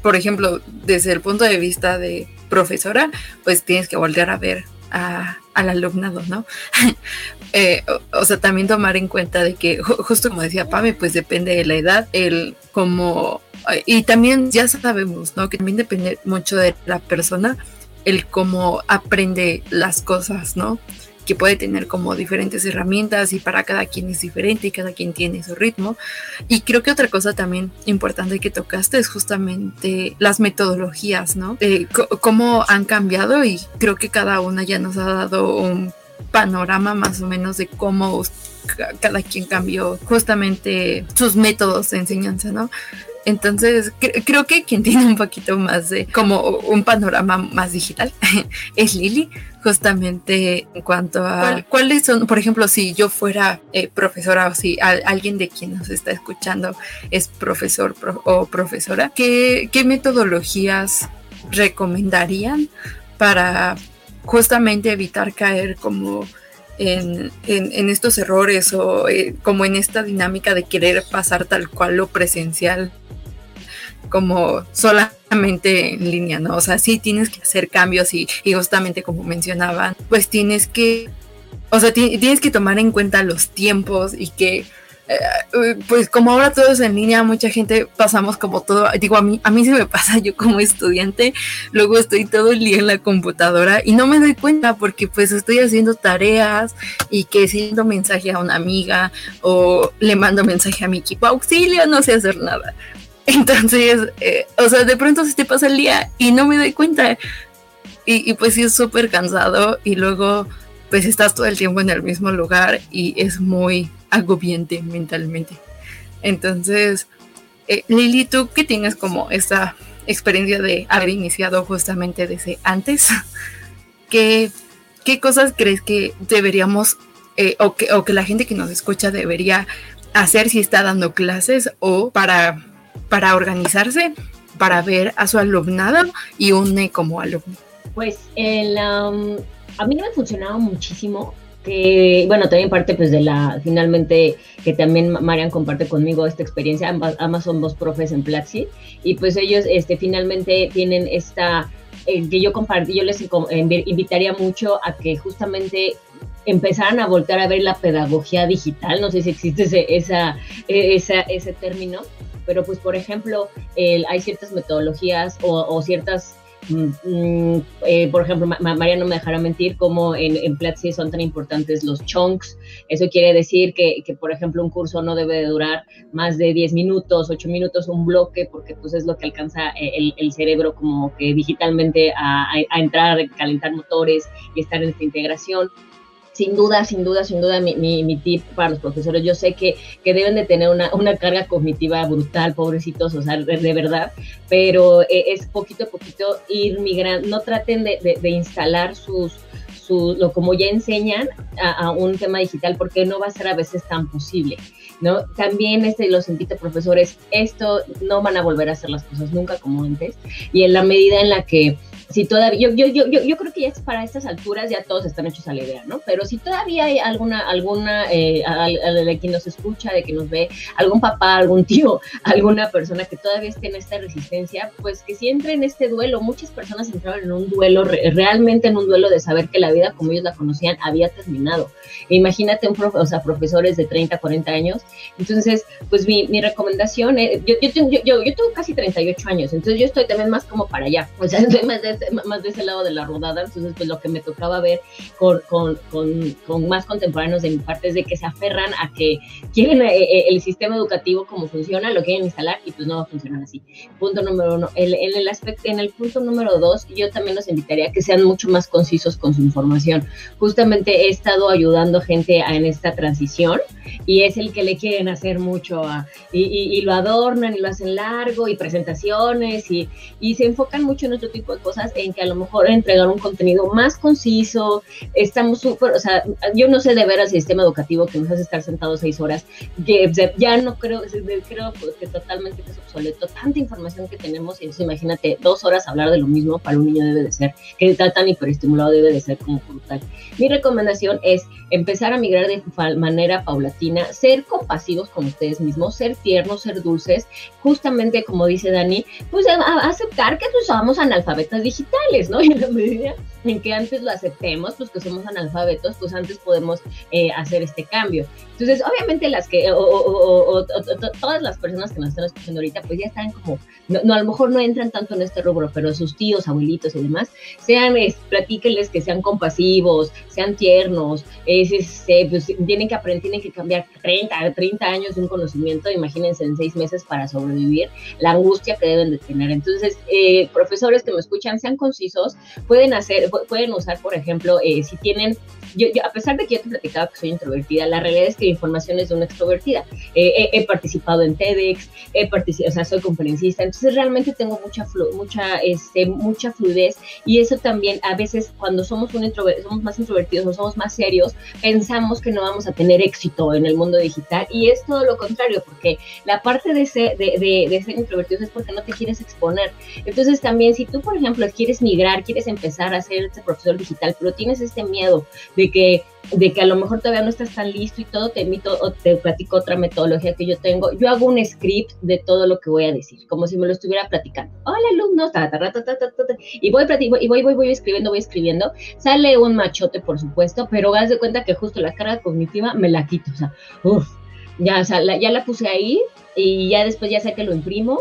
por ejemplo, desde el punto de vista de profesora, pues tienes que voltear a ver al alumnado, ¿no? Eh, o, sea, también tomar en cuenta de que, justo como decía Pame, pues depende de la edad, el como, y también ya sabemos, ¿no? Que también depende mucho de la persona, el cómo aprende las cosas, ¿no? Que puede tener como diferentes herramientas y para cada quien es diferente y cada quien tiene su ritmo. Y creo que otra cosa también importante que tocaste es justamente las metodologías, ¿no? De cómo han cambiado y creo que cada una ya nos ha dado un panorama más o menos de cómo cada quien cambió justamente sus métodos de enseñanza, ¿no? Entonces, creo que quien tiene un poquito más de como un panorama más digital es Lili, justamente en cuanto a cuáles son, por ejemplo, si yo fuera eh, profesora o si alguien de quien nos está escuchando es profesor o profesora, ¿qué, metodologías recomendarían para justamente evitar caer como en, estos errores o eh, como en esta dinámica de querer pasar tal cual lo presencial como solamente en línea, ¿no? O sea, sí tienes que hacer cambios y, justamente como mencionaban, pues tienes que, o sea, tienes que tomar en cuenta los tiempos y que eh, pues como ahora todo es en línea, mucha gente pasamos como todo, digo, a mí, a mí se me pasa, yo como estudiante, luego estoy todo el día en la computadora y no me doy cuenta porque pues estoy haciendo tareas y que siendo mensaje a una amiga o le mando mensaje a mi equipo, auxilio, no sé hacer nada. Entonces, eh, o sea, de pronto se te pasa el día y no me doy cuenta. Y, pues sí es súper cansado y luego pues estás todo el tiempo en el mismo lugar y es muy agobiante mentalmente. Entonces, eh, Lili, tú que tienes como esta experiencia de haber iniciado justamente desde antes, ¿qué, qué cosas crees que deberíamos eh, o, que, o que la gente que nos escucha debería hacer si está dando clases o para, para organizarse, para ver a su alumnado y une como alumno? Pues el, um, a mí no me funcionaba muchísimo que, bueno, también parte pues de la, finalmente, que también Marian comparte conmigo esta experiencia, ambas, ambas son dos profes en Platzi, y pues ellos este, finalmente tienen esta, eh, que yo compartí, yo les invitaría mucho a que justamente empezaran a voltear a ver la pedagogía digital, no sé si existe ese, esa, e, esa, ese término, pero pues por ejemplo, hay ciertas metodologías o, ciertas Mm, mm, eh, por ejemplo, María no me dejará mentir como en, en, Platzi son tan importantes los chunks. Eso quiere decir que, que, por ejemplo, un curso no debe de durar más de 10 minutos, 8 minutos, un bloque, porque pues es lo que alcanza eh, el, el cerebro como que digitalmente a, a, a entrar, calentar motores y estar en esta integración sin duda, sin duda, sin duda, mi, mi, tip para los profesores, yo sé que, que deben de tener una, una, carga cognitiva brutal, pobrecitos, o sea, de, verdad, pero eh, es poquito a poquito ir migrando, no traten de, de, de instalar sus, su, lo como ya enseñan a, a, un tema digital, porque no va a ser a veces tan posible, ¿no? También este, los invito, profesores, esto no van a volver a hacer las cosas nunca como antes, y en la medida en la que si todavía, yo, yo, yo, yo, creo que ya para estas alturas ya todos están hechos a la idea, ¿no? Pero si todavía hay alguna, alguna, eh, de quien nos escucha, de que nos ve, algún papá, algún tío, alguna persona que todavía esté en esta resistencia, pues que si entre en este duelo, muchas personas entraron en un duelo, realmente en un duelo de saber que la vida como ellos la conocían había terminado. Imagínate un profe, o sea, profesores de 30, 40 años. Entonces, pues mi, mi recomendación, es, yo, yo, yo, yo, yo tengo casi 38 años, entonces yo estoy también más como para allá, o sea, estoy más de más de ese lado de la rodada, entonces pues lo que me tocaba ver con, con, con, con más contemporáneos de mi parte es de que se aferran a que quieren eh, eh, el sistema educativo como funciona, lo quieren instalar y pues no va a funcionar así. Punto número uno. El, en, el aspecto, en el punto número dos, yo también los invitaría a que sean mucho más concisos con su información. Justamente he estado ayudando gente a, en esta transición y es el que le quieren hacer mucho a, y, y, y, lo adornan y lo hacen largo y presentaciones y, y se enfocan mucho en otro tipo de cosas en que a lo mejor entregar un contenido más conciso, estamos súper, o sea, yo no sé de ver al sistema educativo que nos hace estar sentados seis horas, que ya no creo, creo que totalmente es obsoleto, tanta información que tenemos, y entonces imagínate, dos horas hablar de lo mismo para un niño debe de ser, que está tan hiperestimulado debe de ser como brutal. Mi recomendación es empezar a migrar de manera paulatina, ser compasivos con ustedes mismos, ser tiernos, ser dulces, justamente como dice Dani, pues aceptar que pues, somos analfabetas digitales digitales, ¿no? Y en la medida en que antes lo aceptemos, pues que somos analfabetos, pues antes podemos eh, hacer este cambio. Entonces, obviamente las que, o, o, o, todas las personas que nos están escuchando ahorita, pues ya están como, no, no, a lo mejor no entran tanto en este rubro, pero sus tíos, abuelitos y demás, sean, es, platíquenles que sean compasivos, sean tiernos, es, es, pues tienen que aprender, tienen que cambiar 30, 30 años de un conocimiento, imagínense en seis meses para sobrevivir, la angustia que deben de tener. Entonces, eh, profesores que me escuchan, sean concisos, pueden hacer, pueden usar, por ejemplo, eh, si tienen, yo, yo, a pesar de que yo te platicaba que soy introvertida, la realidad es que la información es de una extrovertida. Eh, he, he, participado en TEDx, he participado, o sea, soy conferencista, entonces realmente tengo mucha, flu, mucha, este, mucha fluidez y eso también a veces cuando somos, un somos más introvertidos o somos más serios, pensamos que no vamos a tener éxito en el mundo digital y es todo lo contrario, porque la parte de ser, de, de, de ser introvertido es porque no te quieres exponer. Entonces también si tú, por ejemplo, quieres migrar, quieres empezar a ser este profesor digital, pero tienes este miedo de que de que a lo mejor todavía no estás tan listo y todo, te invito o te platico otra metodología que yo tengo. Yo hago un script de todo lo que voy a decir, como si me lo estuviera platicando. Hola, alumnos, ta, ta, ta, y voy, y voy, voy, voy escribiendo, voy escribiendo. Sale un machote, por supuesto, pero haz de cuenta que justo la carga cognitiva me la quito. O sea, ya, o sea, ya la puse ahí y ya después ya sé que lo imprimo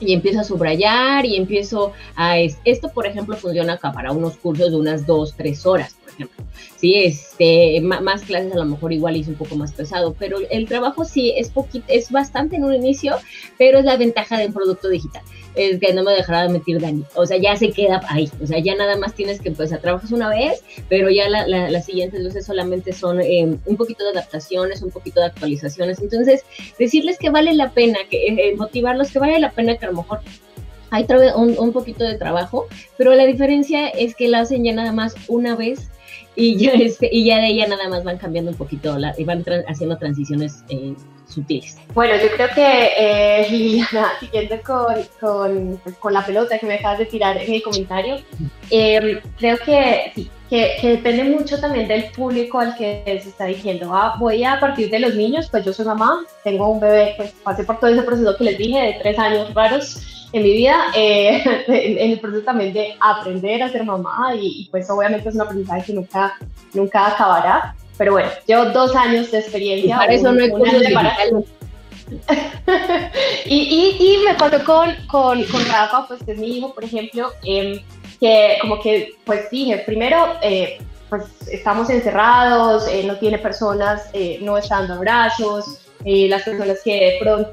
y empiezo a subrayar y empiezo a... Esto, por ejemplo, funciona acá para unos cursos de unas dos, tres horas, por ejemplo. Sí, este, más clases a lo mejor igual es un poco más pesado, pero el trabajo sí es poquito, es bastante en un inicio, pero es la ventaja de un producto digital es que no me dejará de mentir Dani. O sea, ya se queda ahí. O sea, ya nada más tienes que empezar. Trabajas una vez, pero ya la, las siguientes veces solamente son eh, un poquito de adaptaciones, un poquito de actualizaciones. Entonces, decirles que vale la pena, que eh, motivarlos, que vale la pena que lo mejor hay un, un poquito de trabajo, pero la diferencia es que la hacen ya nada más una vez y ya, este, y ya de ella nada más van cambiando un poquito la, y van haciendo transiciones eh, sutiles. Bueno, yo creo que eh, Liliana, siguiendo con, con, pues, con, la pelota que me acabas de tirar en el comentario, eh, creo que sí, que, que, depende mucho también del público al que se está diciendo, ah, voy a partir de los niños, pues yo soy mamá, tengo un bebé, pues pasé por todo ese proceso que les dije de tres años raros en mi vida, eh, en, el proceso también de aprender a ser mamá y, pues obviamente es una aprendizaje que nunca, nunca acabará, pero bueno, llevo dos años de experiencia. para eso no hay y, y, y, me pasó con, con, con, Rafa, pues que es mi hijo, por ejemplo, eh, que como que, pues dije, primero, eh, pues estamos encerrados, eh, no tiene personas, eh, no están dando abrazos, las personas que de pronto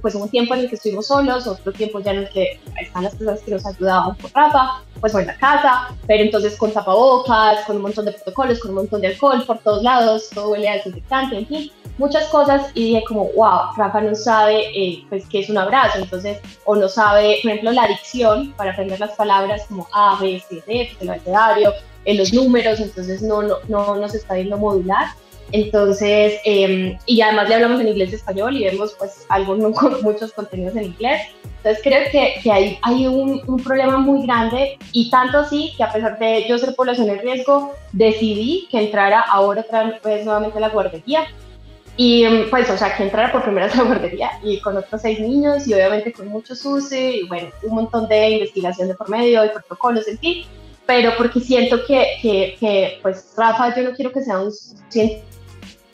pues un tiempo en el que estuvimos solos, otro tiempo ya en el que están las personas que nos ayudaban por Rafa, pues en la casa, pero entonces con tapabocas, con un montón de protocolos, con un montón de alcohol por todos lados, todo huele a desinfectante, en fin, muchas cosas y dije como, wow, Rafa no sabe eh, pues qué es un abrazo, entonces, o no sabe, por ejemplo, la adicción para aprender las palabras como A, B, C, D, el abecedario, en los números, entonces no, no, no nos está viendo modular. Entonces, eh, y además le hablamos en inglés y español y vemos pues algunos, muchos contenidos en inglés. Entonces creo que, que hay, hay un, un, problema muy grande y tanto así que a pesar de yo ser población en riesgo, decidí que entrara ahora otra vez nuevamente a la guardería. Y pues, o sea, que entrara por primera vez a la guardería y con otros seis niños y obviamente con mucho SUSE y bueno, un montón de investigación de por medio y protocolos, en fin pero porque siento que, que, que, pues Rafa yo no quiero que sea un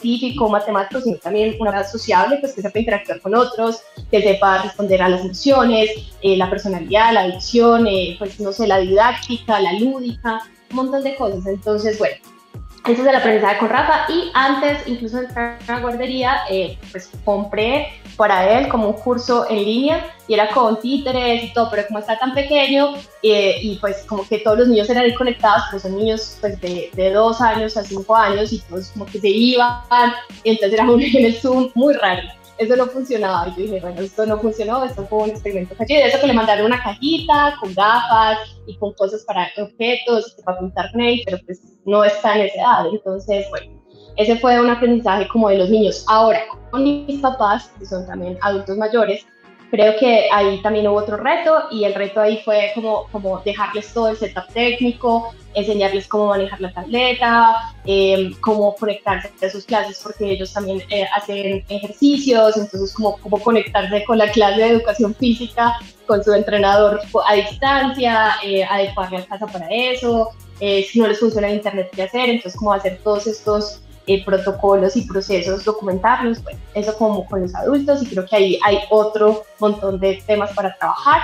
científico, matemático, sino también una verdad sociable, pues que sepa interactuar con otros, que sepa responder a las emociones, eh, la personalidad, la adicción, eh, pues no sé, la didáctica, la lúdica, un montón de cosas. Entonces, bueno, ese es el aprendizaje con Rafa y antes incluso de entrar a la guardería, eh, pues compré para él como un curso en línea y era con títeres y todo, pero como está tan pequeño eh, y pues como que todos los niños eran ahí conectados, pues son niños pues de, de dos años a cinco años y todos como que se iban, y entonces era un en el Zoom muy raro eso no funcionaba. Y yo dije, bueno, esto no funcionó, esto fue un experimento fallido. Eso que le mandaron una cajita con gafas y con cosas para objetos, para pintar con él, pero pues no está en esa edad. Entonces, bueno, ese fue un aprendizaje como de los niños. Ahora, con mis papás, que son también adultos mayores, creo que ahí también hubo otro reto y el reto ahí fue como, como dejarles todo el setup técnico, enseñarles cómo manejar la tableta, eh, cómo conectarse a sus clases porque ellos también eh, hacen ejercicios, entonces cómo, cómo conectarse con la clase de educación física, con su entrenador a distancia, eh, adecuarle a casa para eso, eh, si no les funciona el internet, qué hacer, entonces cómo hacer todos estos eh, protocolos y procesos, documentarlos, bueno, eso como con los adultos y creo que ahí hay otro montón de temas para trabajar.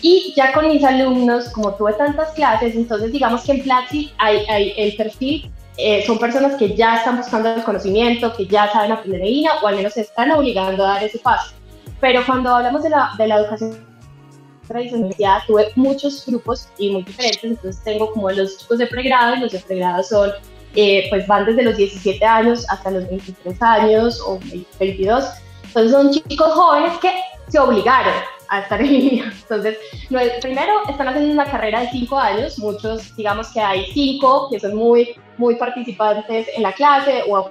Y ya con mis alumnos, como tuve tantas clases, entonces digamos que en Platzi hay, hay el perfil, eh, son personas que ya están buscando el conocimiento, que ya saben aprender INA o al menos se están obligando a dar ese paso. Pero cuando hablamos de la, de la educación tradicional, tuve muchos grupos y muy diferentes, entonces tengo como los chicos de pregrado y los de pregrado son eh, pues van desde los 17 años hasta los 23 años o 22. Entonces son chicos jóvenes que se obligaron a estar en línea. Entonces, primero están haciendo una carrera de 5 años, muchos, digamos que hay 5 que son muy, muy participantes en la clase o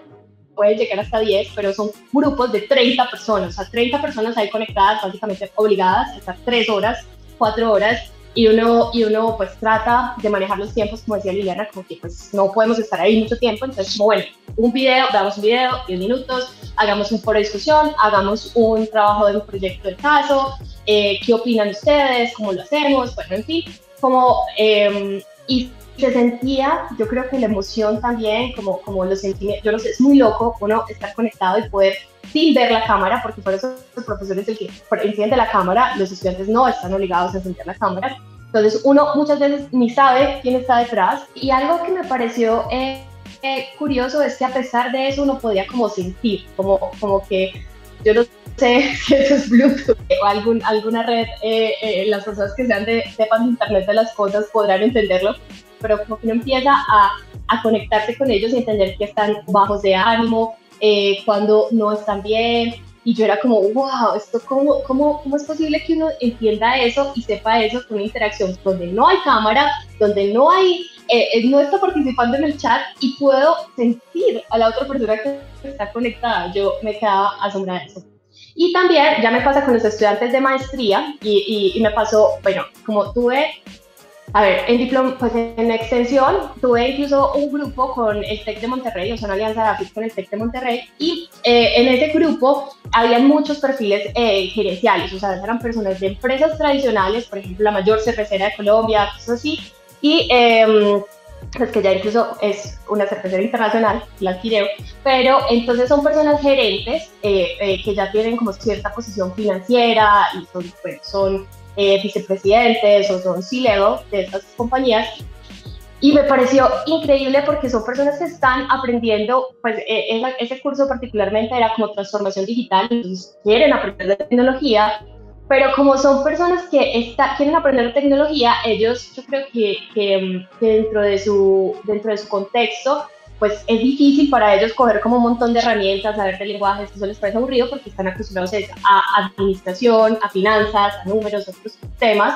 pueden llegar hasta 10, pero son grupos de 30 personas, o sea, 30 personas ahí conectadas, básicamente obligadas a estar 3 horas, 4 horas y uno, y uno pues trata de manejar los tiempos, como decía Liliana, como que pues no podemos estar ahí mucho tiempo, entonces como bueno, un video, damos un video, 10 minutos, hagamos un foro de discusión, hagamos un trabajo de un proyecto del caso, eh, qué opinan ustedes, cómo lo hacemos, bueno, en fin, como, eh, y se sentía, yo creo que la emoción también, como, como los sentimientos, yo no sé, es muy loco uno estar conectado y poder sin ver la cámara, porque por eso el profesor es el que enciende la cámara, los estudiantes no están obligados a encender la cámara. Entonces uno muchas veces ni sabe quién está detrás. Y algo que me pareció eh, eh, curioso es que a pesar de eso uno podía como sentir, como, como que yo no sé si eso es Bluetooth o algún, alguna red, eh, las personas que sean de, sepan de Internet de las cosas podrán entenderlo, pero como que uno empieza a, a conectarse con ellos y entender que están bajos de ánimo, eh, cuando no están bien. Y yo era como, wow, esto cómo, cómo, ¿cómo es posible que uno entienda eso y sepa eso con una interacción donde no hay cámara, donde no hay, eh, eh, no está participando en el chat y puedo sentir a la otra persona que está conectada. Yo me quedaba asombrada de eso. Y también ya me pasa con los estudiantes de maestría y, y, y me pasó, bueno, como tuve a ver, en diploma, pues en extensión tuve incluso un grupo con el TEC de Monterrey, o sea, una alianza de con el TEC de Monterrey, y eh, en ese grupo habían muchos perfiles eh, gerenciales, o sea, eran personas de empresas tradicionales, por ejemplo, la mayor cervecera de Colombia, cosas así, y eh, pues que ya incluso es una cervecera internacional, la adquirió, pero entonces son personas gerentes eh, que ya tienen como cierta posición financiera y son, pues, son eh, vicepresidentes o son C-level de estas compañías. Y me pareció increíble porque son personas que están aprendiendo, pues eh, ese curso particularmente era como transformación digital, entonces quieren aprender de tecnología, pero como son personas que está, quieren aprender tecnología, ellos yo creo que, que, dentro, de su, dentro de su contexto pues es difícil para ellos coger como un montón de herramientas, saber de lenguajes, eso les parece aburrido porque están acostumbrados a administración, a finanzas, a números, otros temas.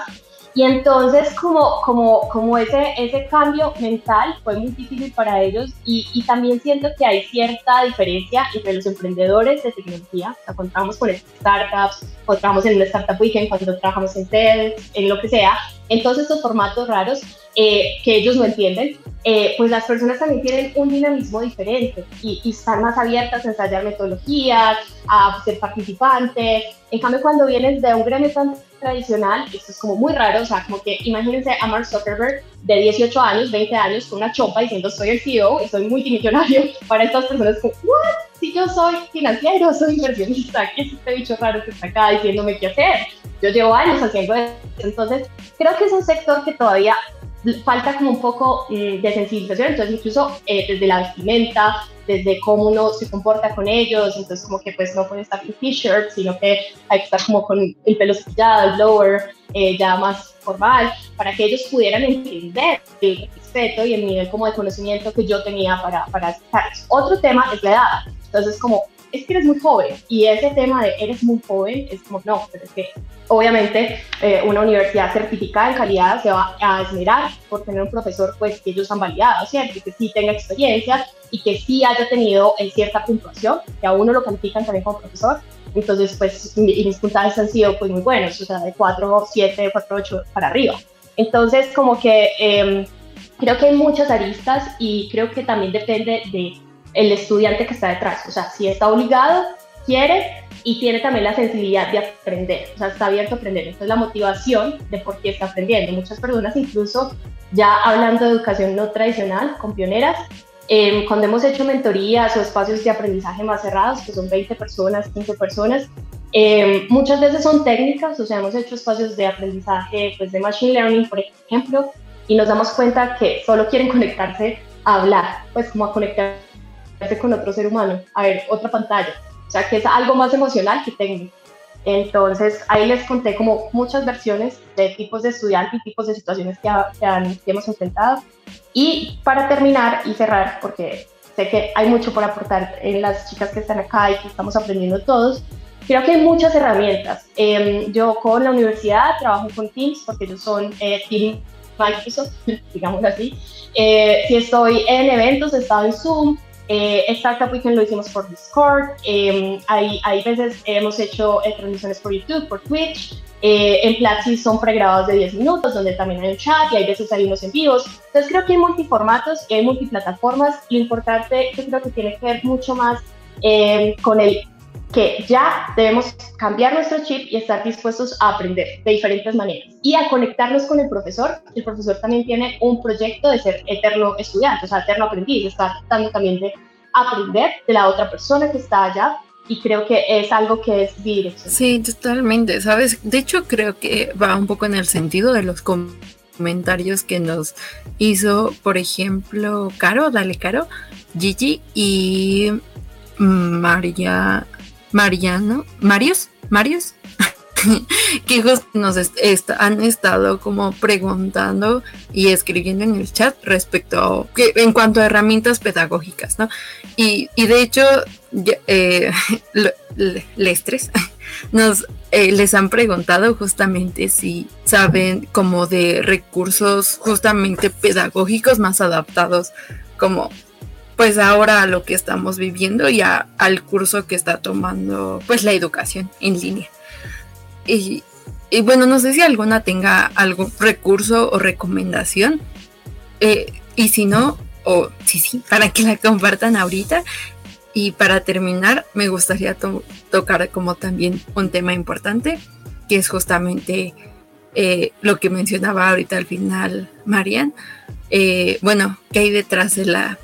Y entonces como, como, como ese, ese cambio mental fue muy difícil para ellos y, y también siento que hay cierta diferencia entre los emprendedores de tecnología, o sea, cuando trabajamos con startups, cuando trabajamos en una startup weekend, cuando trabajamos en TED, en lo que sea, entonces estos formatos raros eh, que ellos no entienden, eh, pues las personas también tienen un dinamismo diferente y, y, están más abiertas a ensayar metodologías, a ser participantes. En cambio, cuando vienes de un gremio tan tradicional, esto es como muy raro, o sea, como que imagínense a Mark Zuckerberg de 18 años, 20 años, con una chopa diciendo soy el CEO y soy multimillonario. Para estas personas, como, ¿what? Si yo soy financiero, soy inversionista, ¿qué es este bicho raro que está acá diciéndome qué hacer? Yo llevo años haciendo eso. Entonces, creo que es un sector que todavía falta como un poco mm, de sensibilización, entonces incluso eh, desde la vestimenta, desde cómo uno se comporta con ellos, entonces como que pues no puede estar en t-shirt, sino que hay que estar como con el pelo cepillado, el blower, eh, ya más formal, para que ellos pudieran entender el respeto y el nivel como de conocimiento que yo tenía para, para Otro tema es la edad, entonces como es que eres muy joven. Y ese tema de eres muy joven es como, no, pero es que obviamente eh, una universidad certificada en calidad se va a esmerar por tener un profesor pues que ellos han validado, ¿cierto? Que sí tenga experiencia y que sí haya tenido en cierta puntuación, que a uno lo califican también como profesor. Entonces, pues, mis puntajes han sido pues muy buenos, o sea, de 4, 7, 4, 8 para arriba. Entonces, como que eh, creo que hay muchas aristas y creo que también depende de el estudiante que está detrás. O sea, si está obligado, quiere y tiene también la sensibilidad de aprender, o sea, está abierto a aprender. Entonces, la motivación de por qué está aprendiendo. Muchas personas, incluso ya hablando de educación no tradicional, con pioneras, eh, cuando hemos hecho mentorías o espacios de aprendizaje más cerrados, que son 20 personas, 15 personas, eh, muchas veces son técnicas, o sea, hemos hecho espacios de aprendizaje pues, de Machine Learning, por ejemplo, y nos damos cuenta que solo quieren conectarse a hablar, pues como a conectar con otro ser humano, a ver otra pantalla. O sea, que es algo más emocional que técnico. Entonces, ahí les conté como muchas versiones de tipos de estudiantes y tipos de situaciones que, que, hemos enfrentado. Y para terminar y cerrar, porque sé que hay mucho por aportar en las chicas que están acá y que estamos aprendiendo todos, creo que hay muchas herramientas. Em, yo con la universidad trabajo con Teams porque ellos son eh, Team Microsoft, digamos así. Eh, si estoy en eventos, he estado en Zoom, eh, Weekend lo hicimos por Discord, eh, hay, veces hemos hecho eh, transmisiones por YouTube, por Twitch, eh, en Platzi son pregrabados de 10 minutos, donde también hay un chat y hay veces hay unos en vivos. Entonces creo que hay multiformatos y hay multiplataformas. Lo importante yo creo que tiene que ver mucho más con el que ya debemos cambiar nuestro chip y estar dispuestos a aprender de diferentes maneras y a conectarnos con el profesor. El profesor también tiene un proyecto de ser eterno estudiante, o sea, eterno aprendiz, estar tratando también de aprender de la otra persona que está allá y creo que es algo que es directo. Sí, totalmente, ¿sabes? De hecho, creo que va un poco en el sentido de los comentarios que nos hizo, por ejemplo, Caro, dale Caro, Gigi y María Mariano, Marius, Marius, que nos han estado como preguntando y escribiendo en el chat respecto a, que, en cuanto a herramientas pedagógicas, ¿no? Y, de hecho, eh, Lestres nos eh, les han preguntado justamente si saben como de recursos justamente pedagógicos más adaptados como pues ahora a lo que estamos viviendo y al curso que está tomando pues la educación en línea. Y, bueno, no sé si alguna tenga algún recurso o recomendación. Eh, y si no, o sí, sí, para que la compartan ahorita. Y para terminar, me gustaría tocar como también un tema importante, que es justamente eh, lo que mencionaba ahorita al final Marian. Eh, bueno, ¿qué hay detrás de la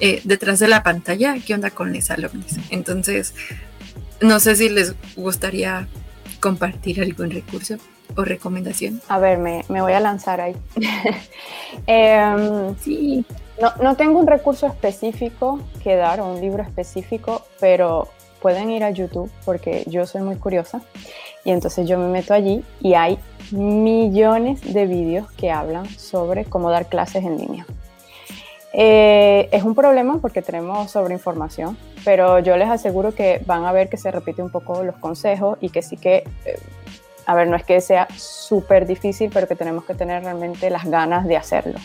eh, detrás de la pantalla, qué onda con los alumnos. Entonces, no sé si les gustaría compartir algún recurso o recomendación. A ver, me, voy a lanzar ahí. Em, sí. No, no tengo un recurso específico que dar o un libro específico, pero pueden ir a YouTube porque yo soy muy curiosa y entonces yo me meto allí y hay millones de vídeos que hablan sobre cómo dar clases en línea. Eh, es un problema porque tenemos sobreinformación, pero yo les aseguro que van a ver que se repite un poco los consejos y que sí que, eh, a ver, no es que sea súper difícil, pero que tenemos que tener realmente las ganas de hacerlo.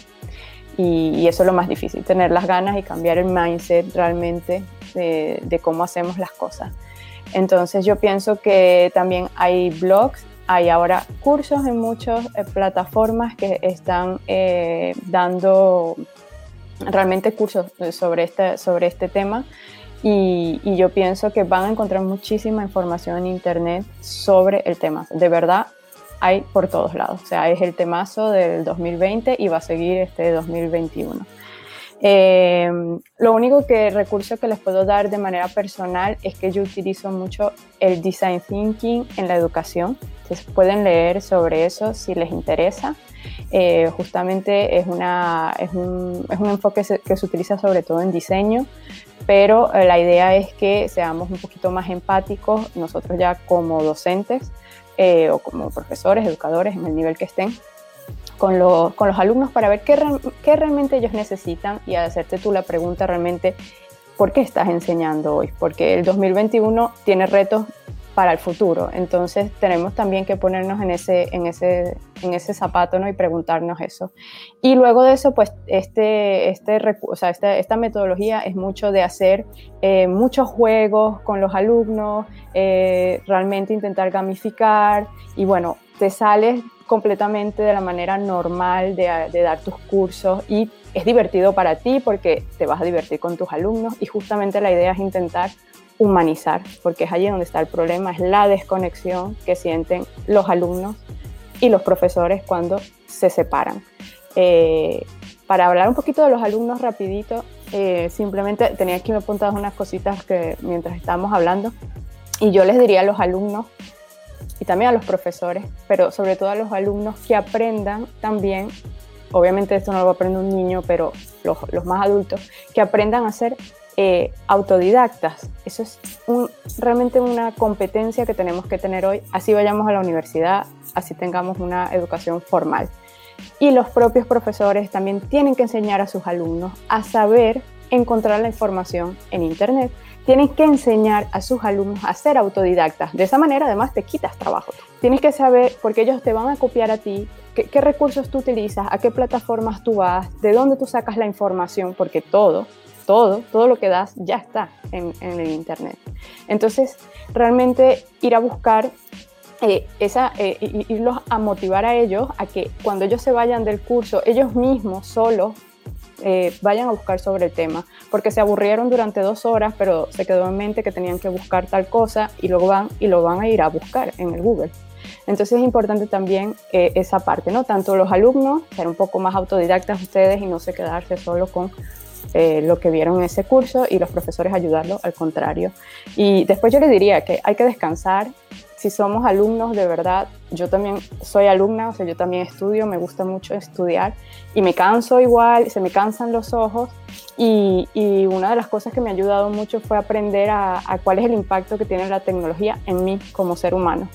Y, eso es lo más difícil, tener las ganas y cambiar el mindset realmente de, de cómo hacemos las cosas. Entonces yo pienso que también hay blogs hay ahora cursos en muchas eh, plataformas que están dando realmente cursos sobre este, sobre este tema y, yo pienso que van a encontrar muchísima información en internet sobre el tema. De verdad, hay por todos lados. O sea, es el temazo del 2020 y va a seguir este 2021. Eh, lo único que recurso que les puedo dar de manera personal es que yo utilizo mucho el design thinking en la educación. Entonces pueden leer sobre eso si les interesa. Eh, justamente es, una, es, un, es un enfoque que se utiliza sobre todo en diseño, pero eh, la idea es que seamos un poquito más empáticos nosotros ya como docentes eh, o como profesores, educadores, en el nivel que estén, con, con los alumnos para ver qué, qué realmente ellos necesitan y hacerte tú la pregunta realmente, ¿por qué estás enseñando hoy? Porque el 2021 tiene retos para el futuro. Entonces tenemos también que ponernos en ese, en ese, en ese zapato ¿no? y preguntarnos eso. Y luego de eso, pues este, este, o sea, esta, esta metodología es mucho de hacer eh, muchos juegos con los alumnos, eh, realmente intentar gamificar y bueno, te sales completamente de la manera normal de, dar tus cursos y es divertido para ti porque te vas a divertir con tus alumnos y justamente la idea es intentar humanizar, porque es allí donde está el problema, es la desconexión que sienten los alumnos y los profesores cuando se separan. Eh, para hablar un poquito de los alumnos rapidito, eh, simplemente tenía aquí apuntadas unas cositas que mientras estábamos hablando y yo les diría a los alumnos y también a los profesores, pero sobre todo a los alumnos que aprendan también, obviamente esto no lo va a aprender un niño, pero los, los más adultos, que aprendan a ser eh, autodidactas. Eso es realmente una competencia que tenemos que tener hoy, así vayamos a la universidad, así tengamos una educación formal. Y los propios profesores también tienen que enseñar a sus alumnos a saber encontrar la información en Internet. Tienen que enseñar a sus alumnos a ser autodidactas. De esa manera además te quitas trabajo. Tienes que saber, porque ellos te van a copiar a ti, qué, qué recursos tú utilizas, a qué plataformas tú vas, de dónde tú sacas la información, porque todo todo, todo lo que das ya está en, el Internet. Entonces, realmente ir a buscar eh, esa, eh, irlos a motivar a ellos a que cuando ellos se vayan del curso, ellos mismos solos eh, vayan a buscar sobre el tema, porque se aburrieron durante dos horas, pero se quedó en mente que tenían que buscar tal cosa y luego van y lo van a ir a buscar en el Google. Entonces es importante también eh, esa parte, ¿no? Tanto los alumnos, ser un poco más autodidactas ustedes y no se quedarse solo con eh, lo que vieron en ese curso y los profesores ayudarlo al contrario. Y después yo les diría que hay que descansar. Si somos alumnos de verdad, yo también soy alumna, o sea, yo también estudio, me gusta mucho estudiar y me canso igual, se me cansan los ojos y, y una de las cosas que me ha ayudado mucho fue aprender a, cuál es el impacto que tiene la tecnología en mí como ser humano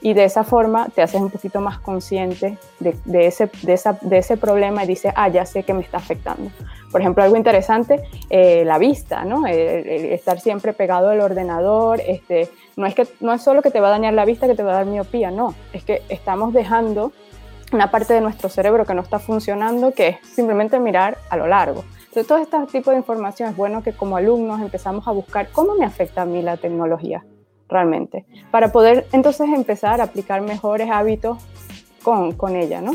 y de esa forma te haces un poquito más consciente de, de, ese, de, esa, de ese problema y dices, ah, ya sé que me está afectando. Por ejemplo, algo interesante, eh, la vista, ¿no? estar siempre pegado al ordenador, este, no, es que, no es solo que te va a dañar la vista, que te va a dar miopía, no, es que estamos dejando una parte de nuestro cerebro que no está funcionando, que es simplemente mirar a lo largo. Entonces, todo este tipo de información es bueno que como alumnos empezamos a buscar cómo me afecta a mí la tecnología realmente, para poder entonces empezar a aplicar mejores hábitos con, con ella, ¿no?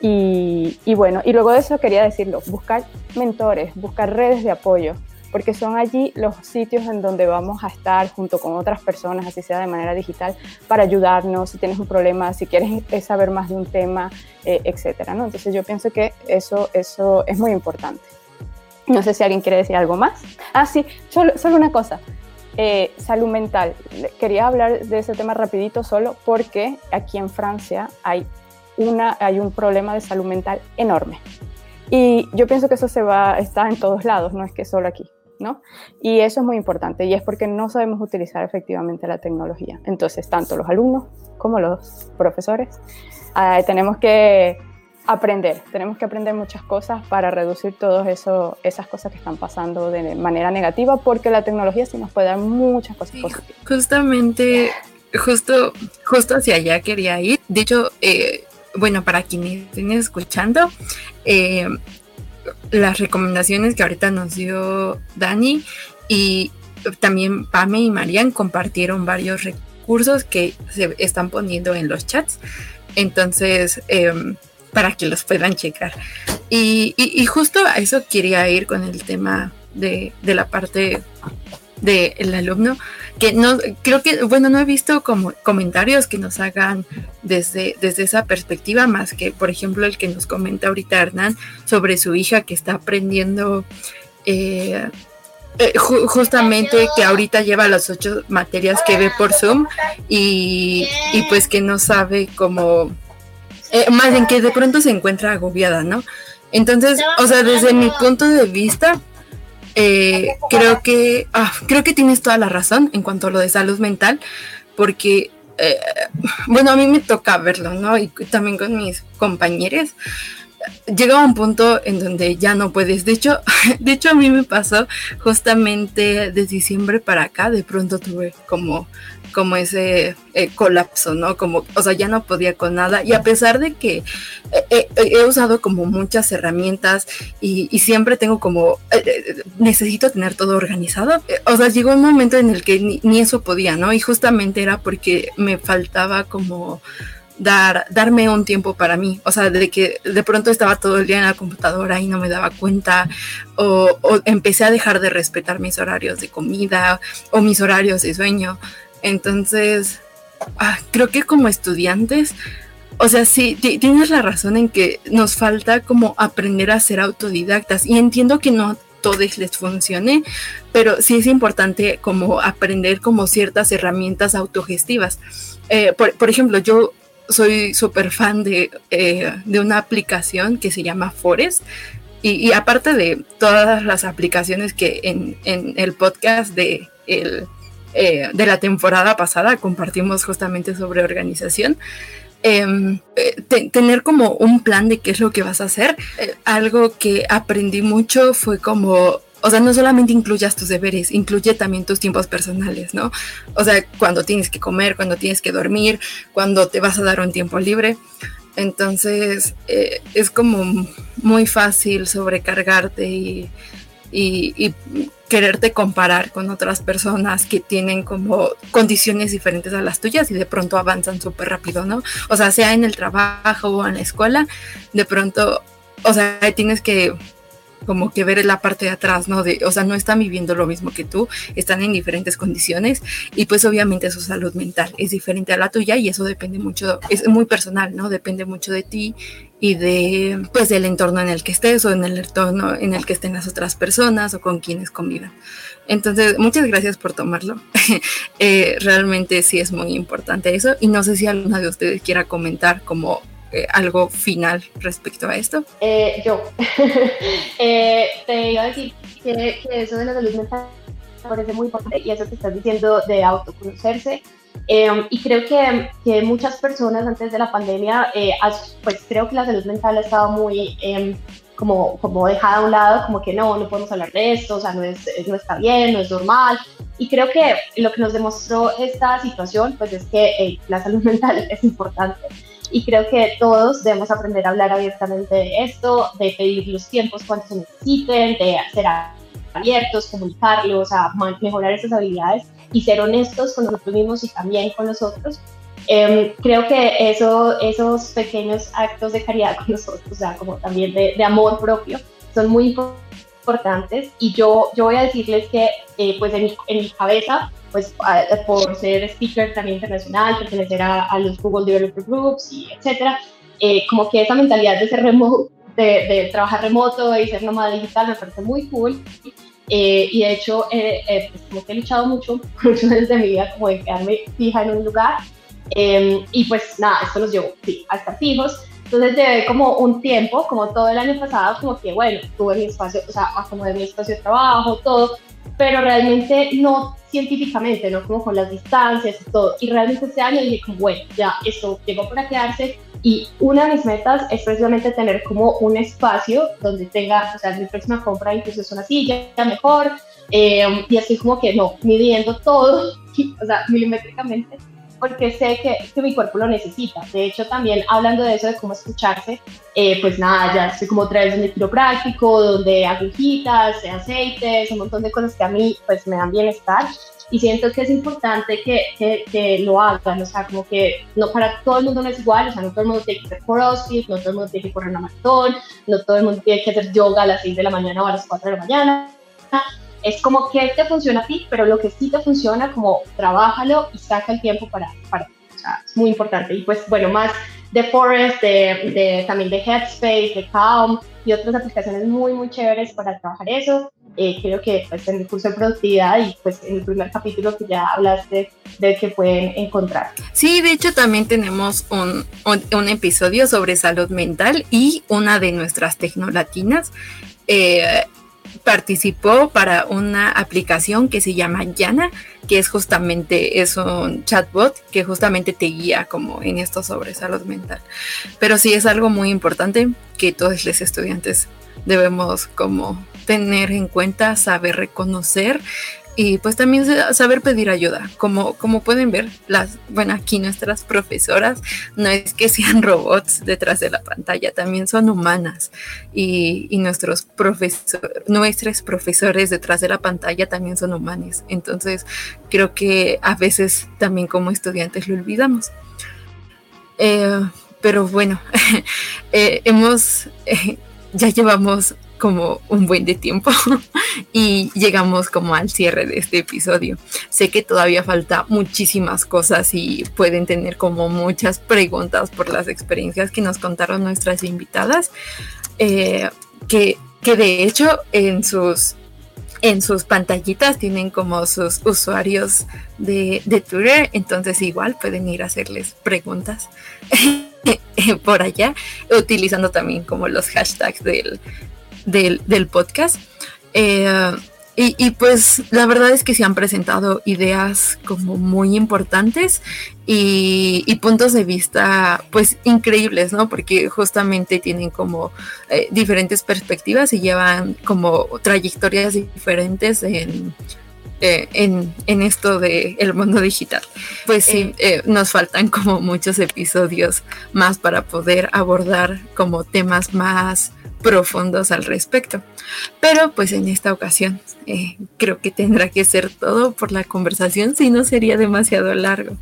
Y, y, bueno, y luego de eso quería decirlo, buscar mentores, buscar redes de apoyo, porque son allí los sitios en donde vamos a estar junto con otras personas, así sea de manera digital, para ayudarnos, si tienes un problema, si quieres saber más de un tema, eh, etcétera, ¿no? Entonces yo pienso que eso, eso es muy importante. No sé si alguien quiere decir algo más. Ah, sí, solo, solo una cosa. Eh, salud mental. Quería hablar de ese tema rapidito solo porque aquí en Francia hay, una, hay un problema de salud mental enorme. Y yo pienso que eso se va, está en todos lados, no es que solo aquí. ¿No? Y eso es muy importante y es porque no sabemos utilizar efectivamente la tecnología. Entonces, tanto los alumnos como los profesores ah, tenemos que aprender, tenemos que aprender muchas cosas para reducir todas esas cosas que están pasando de manera negativa, porque la tecnología sí nos puede dar muchas cosas positivas. Justamente, justo, justo hacia allá quería ir. De hecho, eh, bueno, para quienes estén escuchando, eh, las recomendaciones que ahorita nos dio Dani y también Pame y Marian compartieron varios recursos que se están poniendo en los chats. Entonces, eh, para que los puedan checar. Y, justo a eso quería ir con el tema de, la parte del alumno, que no, creo que, bueno, no he visto como comentarios que nos hagan desde, desde esa perspectiva, más que, por ejemplo, el que nos comenta ahorita Hernán sobre su hija que está aprendiendo eh, eh, justamente que ahorita lleva las ocho materias que ve por Zoom y, y pues que no sabe cómo eh, más en que de pronto se encuentra agobiada, ¿no? Entonces, o sea, desde mi punto de vista, eh, creo que ah, creo que tienes toda la razón en cuanto a lo de salud mental, porque eh, bueno, a mí me toca verlo, ¿no? Y también con mis compañeros. Llega un punto en donde ya no puedes. De hecho, de hecho a mí me pasó justamente de diciembre para acá. De pronto tuve como como ese eh, colapso, ¿no? Como, o sea, ya no podía con nada. Y a pesar de que eh, eh, he usado como muchas herramientas y, siempre tengo como, necesito tener todo organizado, o sea, llegó un momento en el que ni, eso podía, ¿no? Y justamente era porque me faltaba como... Dar, darme un tiempo para mí, o sea, de que de pronto estaba todo el día en la computadora y no me daba cuenta, o, o empecé a dejar de respetar mis horarios de comida o mis horarios de sueño. Entonces, ah, creo que como estudiantes, o sea, sí, tienes la razón en que nos falta como aprender a ser autodidactas y entiendo que no todos les funcione, pero sí es importante como aprender como ciertas herramientas autogestivas. Eh, por, ejemplo, yo soy súper fan de, eh, de, una aplicación que se llama Forest. Y, aparte de todas las aplicaciones que en, en el podcast de el eh, de la temporada pasada, compartimos justamente sobre organización. Em, eh, tener como un plan de qué es lo que vas a hacer. Eh, algo que aprendí mucho fue como, o sea, no solamente incluyas tus deberes, incluye también tus tiempos personales, ¿no? O sea, cuando tienes que comer, cuando tienes que dormir, cuando te vas a dar un tiempo libre. Entonces, es como muy fácil sobrecargarte y, y quererte comparar con otras personas que tienen como condiciones diferentes a las tuyas y de pronto avanzan súper rápido, ¿no? O sea, sea en el trabajo o en la escuela, de pronto, o sea, tienes que como que ver la parte de atrás, ¿no? O sea, no están viviendo lo mismo que tú, están en diferentes condiciones y pues obviamente su salud mental es diferente a la tuya y eso depende mucho, es muy personal, ¿no? Depende mucho de ti y de, pues, del entorno en el que estés o en el entorno en el que estén las otras personas o con quienes convivan. Entonces, muchas gracias por tomarlo. Eh, realmente sí es muy importante eso y no sé si alguna de ustedes quiera comentar como eh, algo final respecto a esto? Eh, yo. te iba a decir que, eso de la salud mental me parece muy importante y eso que estás diciendo de autoconocerse. Eh, y creo que, que, muchas personas antes de la pandemia, pues creo que la salud mental ha estado muy em, como, como dejada a un lado, como que no, no podemos hablar de esto, o sea, no, es, no está bien, no es normal. Y creo que lo que nos demostró esta situación, pues es que la salud mental es importante y creo que todos debemos aprender a hablar abiertamente de esto, de pedir los tiempos cuando se necesiten, de ser abiertos, comunicarlos, a mejorar esas habilidades y ser honestos con nosotros mismos y también con los otros. Em, creo que eso, esos pequeños actos de caridad con nosotros, o sea, como también de, de amor propio, son muy importantes y yo, yo voy a decirles que eh, pues en mi, en mi cabeza pues por ser speaker también internacional, pertenecer a, a los Google Developer Groups y etcétera, eh, como que esa mentalidad de ser remoto, de, de, trabajar remoto y ser nómada digital me parece muy cool. Eh, y de hecho, eh, pues como que he luchado mucho, mucho desde mi vida como de quedarme fija en un lugar. Em, y pues nada, esto nos llevó sí, a fijos. Entonces llevé como un tiempo, como todo el año pasado, como que bueno, tuve mi espacio, o sea, acomodé mi espacio de trabajo, todo, pero realmente no científicamente, ¿no? Como con las distancias y todo. Y realmente este año dije como, bueno, ya esto llegó para quedarse y una de mis metas es precisamente tener como un espacio donde tenga, o sea, mi próxima compra incluso es una silla mejor eh, y así como que no, midiendo todo, o sea, milimétricamente porque sé que, que, mi cuerpo lo necesita. De hecho, también hablando de eso, de cómo escucharse, eh, pues nada, ya estoy como otra vez en el quiropráctico, donde agujitas, aceites, un montón de cosas que a mí pues me dan bienestar. Y siento que es importante que, que, que, lo hagan, o sea, como que no para todo el mundo no es igual, o sea, no todo el mundo tiene que hacer crossfit, no todo el mundo tiene que correr una maratón, no todo el mundo tiene que hacer yoga a las 6 de la mañana o a las 4 de la mañana es como que te funciona a ti, pero lo que sí te funciona, como trabájalo y saca el tiempo para, para o sea, es muy importante. Y pues bueno, más de Forest, de, de, también de Headspace, de Calm y otras aplicaciones muy, muy chéveres para trabajar eso. Eh, creo que pues, en el curso de productividad y pues en el primer capítulo que ya hablaste de que pueden encontrar. Sí, de hecho también tenemos un, un, un episodio sobre salud mental y una de nuestras tecnolatinas. Eh, participó para una aplicación que se llama Yana, que es justamente, es un chatbot que justamente te guía como en esto sobre salud mental. Pero sí es algo muy importante que todos los estudiantes debemos como tener en cuenta, saber reconocer y pues también saber pedir ayuda. Como, como pueden ver, las, bueno, aquí nuestras profesoras no es que sean robots detrás de la pantalla, también son humanas. Y, y nuestros profesor, nuestros profesores detrás de la pantalla también son humanos. Entonces, creo que a veces también como estudiantes lo olvidamos. Eh, pero bueno, eh, hemos, eh, ya llevamos como un buen de tiempo y llegamos como al cierre de este episodio. Sé que todavía falta muchísimas cosas y pueden tener como muchas preguntas por las experiencias que nos contaron nuestras invitadas, eh, que, que de hecho en sus en sus pantallitas tienen como sus usuarios de, de, Twitter, entonces igual pueden ir a hacerles preguntas por allá, utilizando también como los hashtags del, del, del podcast. Eh, y, pues la verdad es que se han presentado ideas como muy importantes y, y puntos de vista pues increíbles, ¿no? Porque justamente tienen como eh, diferentes perspectivas y llevan como trayectorias diferentes en, eh, en, en, esto del el mundo digital. Pues sí, eh, nos faltan como muchos episodios más para poder abordar como temas más profundos al respecto. Pero pues en esta ocasión eh, creo que tendrá que ser todo por la conversación, si no sería demasiado largo.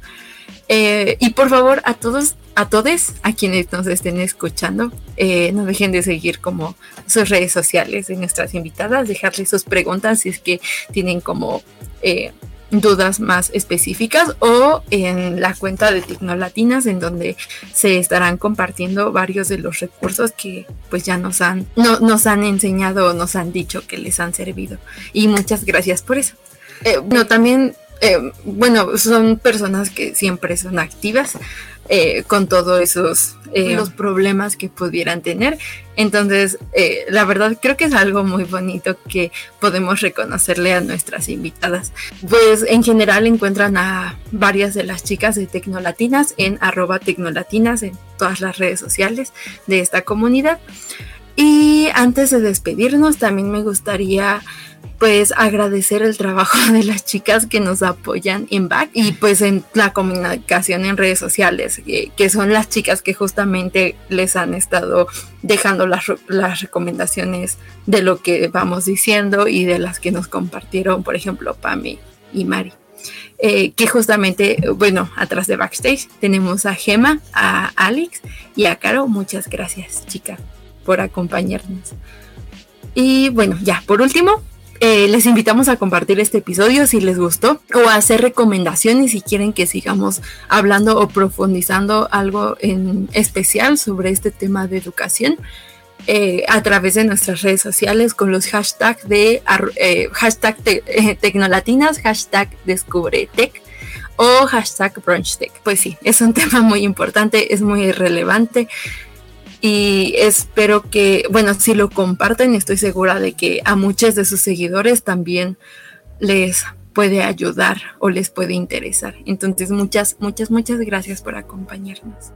Eh, y por favor, a todos, a todos, a quienes nos estén escuchando, eh, no dejen de seguir como sus redes sociales de nuestras invitadas, dejarles sus preguntas si es que tienen como eh, dudas más específicas o en la cuenta de Tecnolatinas en donde se estarán compartiendo varios de los recursos que pues ya nos han, no, nos han enseñado o nos han dicho que les han servido. Y muchas gracias por eso. bueno, también eh, bueno, son personas que siempre son activas eh, con todos esos eh, los problemas que pudieran tener. Entonces, la verdad creo que es algo muy bonito que podemos reconocerle a nuestras invitadas. Pues en general encuentran a varias de las chicas de Tecnolatinas en arroba Tecnolatinas en todas las redes sociales de esta comunidad. Y antes de despedirnos, también me gustaría pues agradecer el trabajo de las chicas que nos apoyan en back y pues en la comunicación en redes sociales, que, son las chicas que justamente les han estado dejando las, las, recomendaciones de lo que vamos diciendo y de las que nos compartieron, por ejemplo, Pami y Mari. Eh, que justamente, bueno, atrás de backstage tenemos a Gema, a Alex y a Caro. Muchas gracias, chica, por acompañarnos. Y bueno, ya, por último, eh, les invitamos a compartir este episodio si les gustó o a hacer recomendaciones si quieren que sigamos hablando o profundizando algo en especial sobre este tema de educación. Eh, a través de nuestras redes sociales con los hashtags de eh, hashtag tecnolatinas, hashtag descubretech o hashtag brunchtech. Pues sí, es un tema muy importante, es muy relevante y espero que, bueno, si lo comparten, estoy segura de que a muchos de sus seguidores también les puede ayudar o les puede interesar. Entonces, muchas, muchas, muchas gracias por acompañarnos.